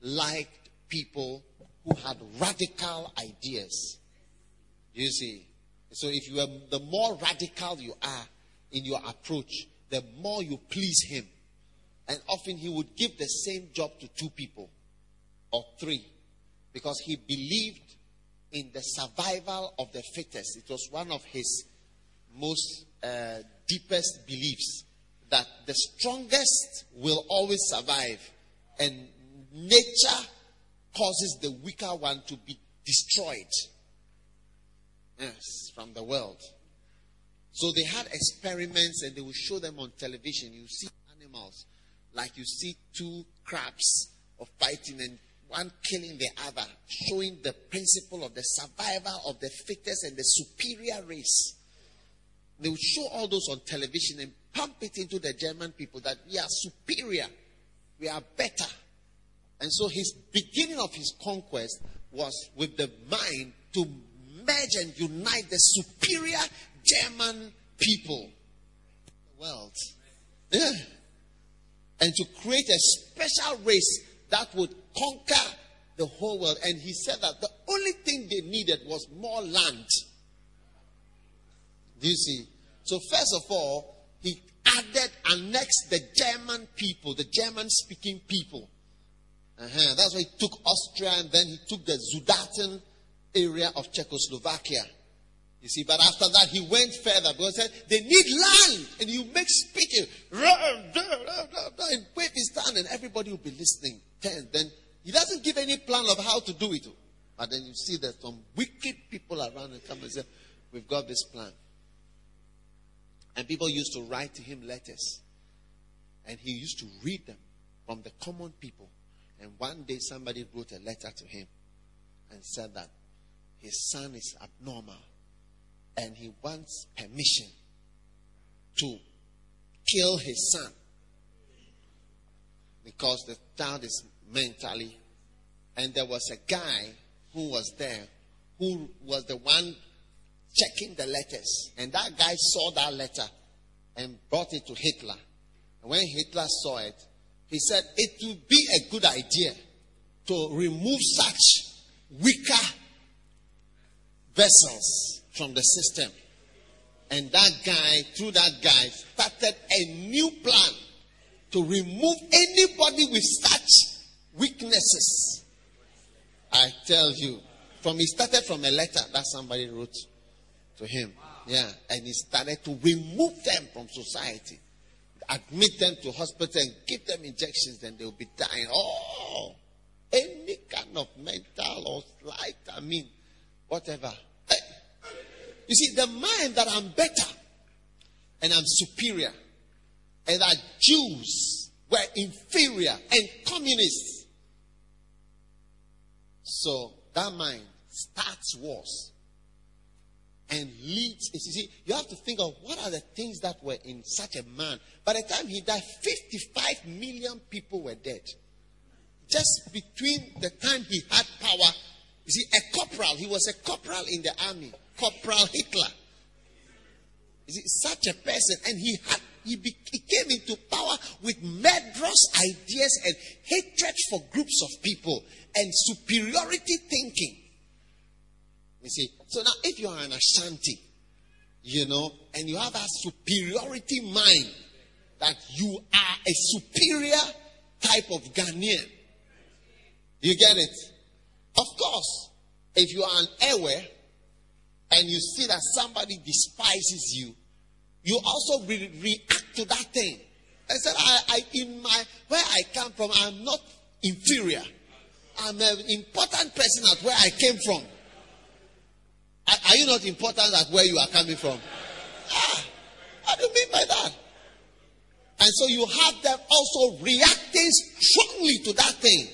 liked people who had radical ideas. You see? So if you are the more radical you are in your approach, the more you please him. And often he would give the same job to two people or three because he believed in the survival of the fittest. It was one of his most uh, deepest beliefs that the strongest will always survive and nature causes the weaker one to be destroyed. Yes, from the world. So they had experiments and they would show them on television. You see animals like you see two crabs of fighting and one killing the other, showing the principle of the survival of the fittest and the superior race. They would show all those on television and pump it into the German people that we are superior, we are better. And so his beginning of his conquest was with the mind to merge and unite the superior German people, the world. Yeah. And to create a special race that would conquer the whole world. And he said that the only thing they needed was more land. Do you see? So, first of all, he added, and annexed the German people, the German speaking people. Uh-huh. That's why he took Austria and then he took the Sudeten area of Czechoslovakia. You see, but after that he went further because said they need land and you make speaking and wave his hand and everybody will be listening. Then, then he doesn't give any plan of how to do it. But then you see that some wicked people around and come and say, We've got this plan. And people used to write to him letters. And he used to read them from the common people. And one day somebody wrote a letter to him and said that his son is abnormal and he wants permission to kill his son because the child is mentally. And there was a guy who was there who was the one checking the letters. And that guy saw that letter and brought it to Hitler. And when Hitler saw it, he said it would be a good idea to remove such weaker vessels from the system. And that guy, through that guy, started a new plan to remove anybody with such weaknesses. I tell you, from he started from a letter that somebody wrote to him. Yeah, and he started to remove them from society, admit them to hospital and give them injections, then they'll be dying. Oh, any kind of mental or slight, I mean, whatever. Hey, You see, the mind that I'm better and I'm superior, and that Jews were inferior and communists. So that mind starts wars and leads. You see, you have to think of what are the things that were in such a man. By the time he died, 55 million people were dead. Just between the time he had power, you see, a corporal, he was a corporal in the army, Corporal Hitler. You see, such a person, and he had he, be, he came into power with murderous ideas and hatred for groups of people and superiority thinking. You see, so now if you are an Ashanti, you know, and you have a superiority mind that you are a superior type of Ghanaian, you get it? Of course, if you are an Ewe and you see that somebody despises you, you also re- react to that thing. I said, I, I, in my, where I come from, I'm not inferior. I'm an important person at where I came from. Are, are you not important at where you are coming from? Ah, what do you mean by that? And so you have them also reacting strongly to that thing.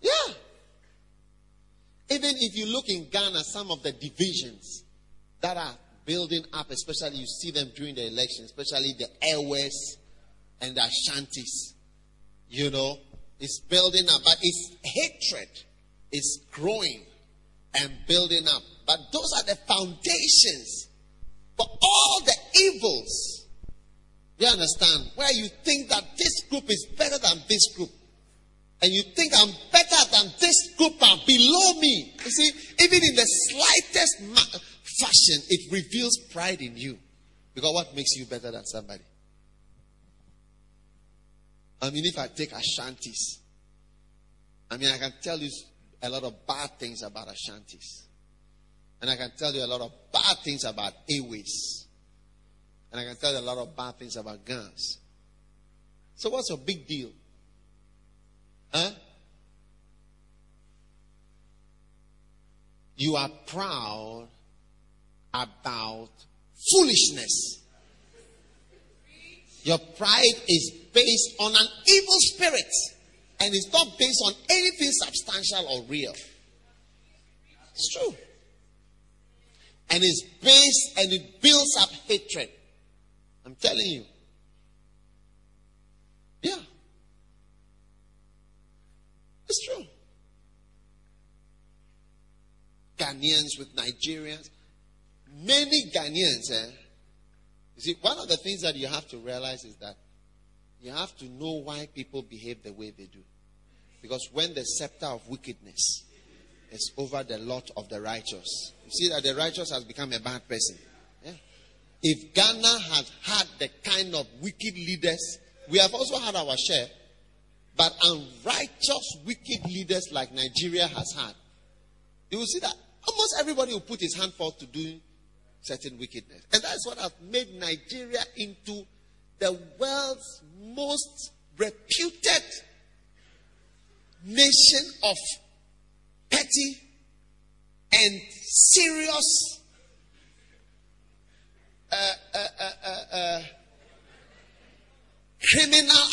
Yeah. Even if you look in Ghana, some of the divisions that are building up, especially you see them during the election, especially the Ewe's and the Ashantis. You know, it's building up, but its hatred is growing and building up. But those are the foundations for all the evils. You understand? Where you think that this group is better than this group. And you think I'm better than this group are below me. You see, even in the slightest ma- fashion, it reveals pride in you. Because what makes you better than somebody? I mean, if I take Ashantis, I mean, I can tell you a lot of bad things about Ashantis. And I can tell you a lot of bad things about Ewes. And I can tell you a lot of bad things about guns. So what's your big deal? Huh? You are proud about foolishness. Your pride is based on an evil spirit and it's not based on anything substantial or real. It's true. And it's based and it builds up hatred. I'm telling you. Yeah. It's true. Ghanaians with Nigerians. Many Ghanaians, eh? You see, one of the things that you have to realize is that you have to know why people behave the way they do. Because when the scepter of wickedness is over the lot of the righteous, see that the righteous has become a bad person. Yeah? If Ghana has had the kind of wicked leaders, we have also had our share, but unrighteous, wicked leaders like Nigeria has had, you will see that almost everybody will put his hand forth to do certain wickedness. And that's what has made Nigeria into the world's most reputed nation of petty and serious uh, uh, uh, criminal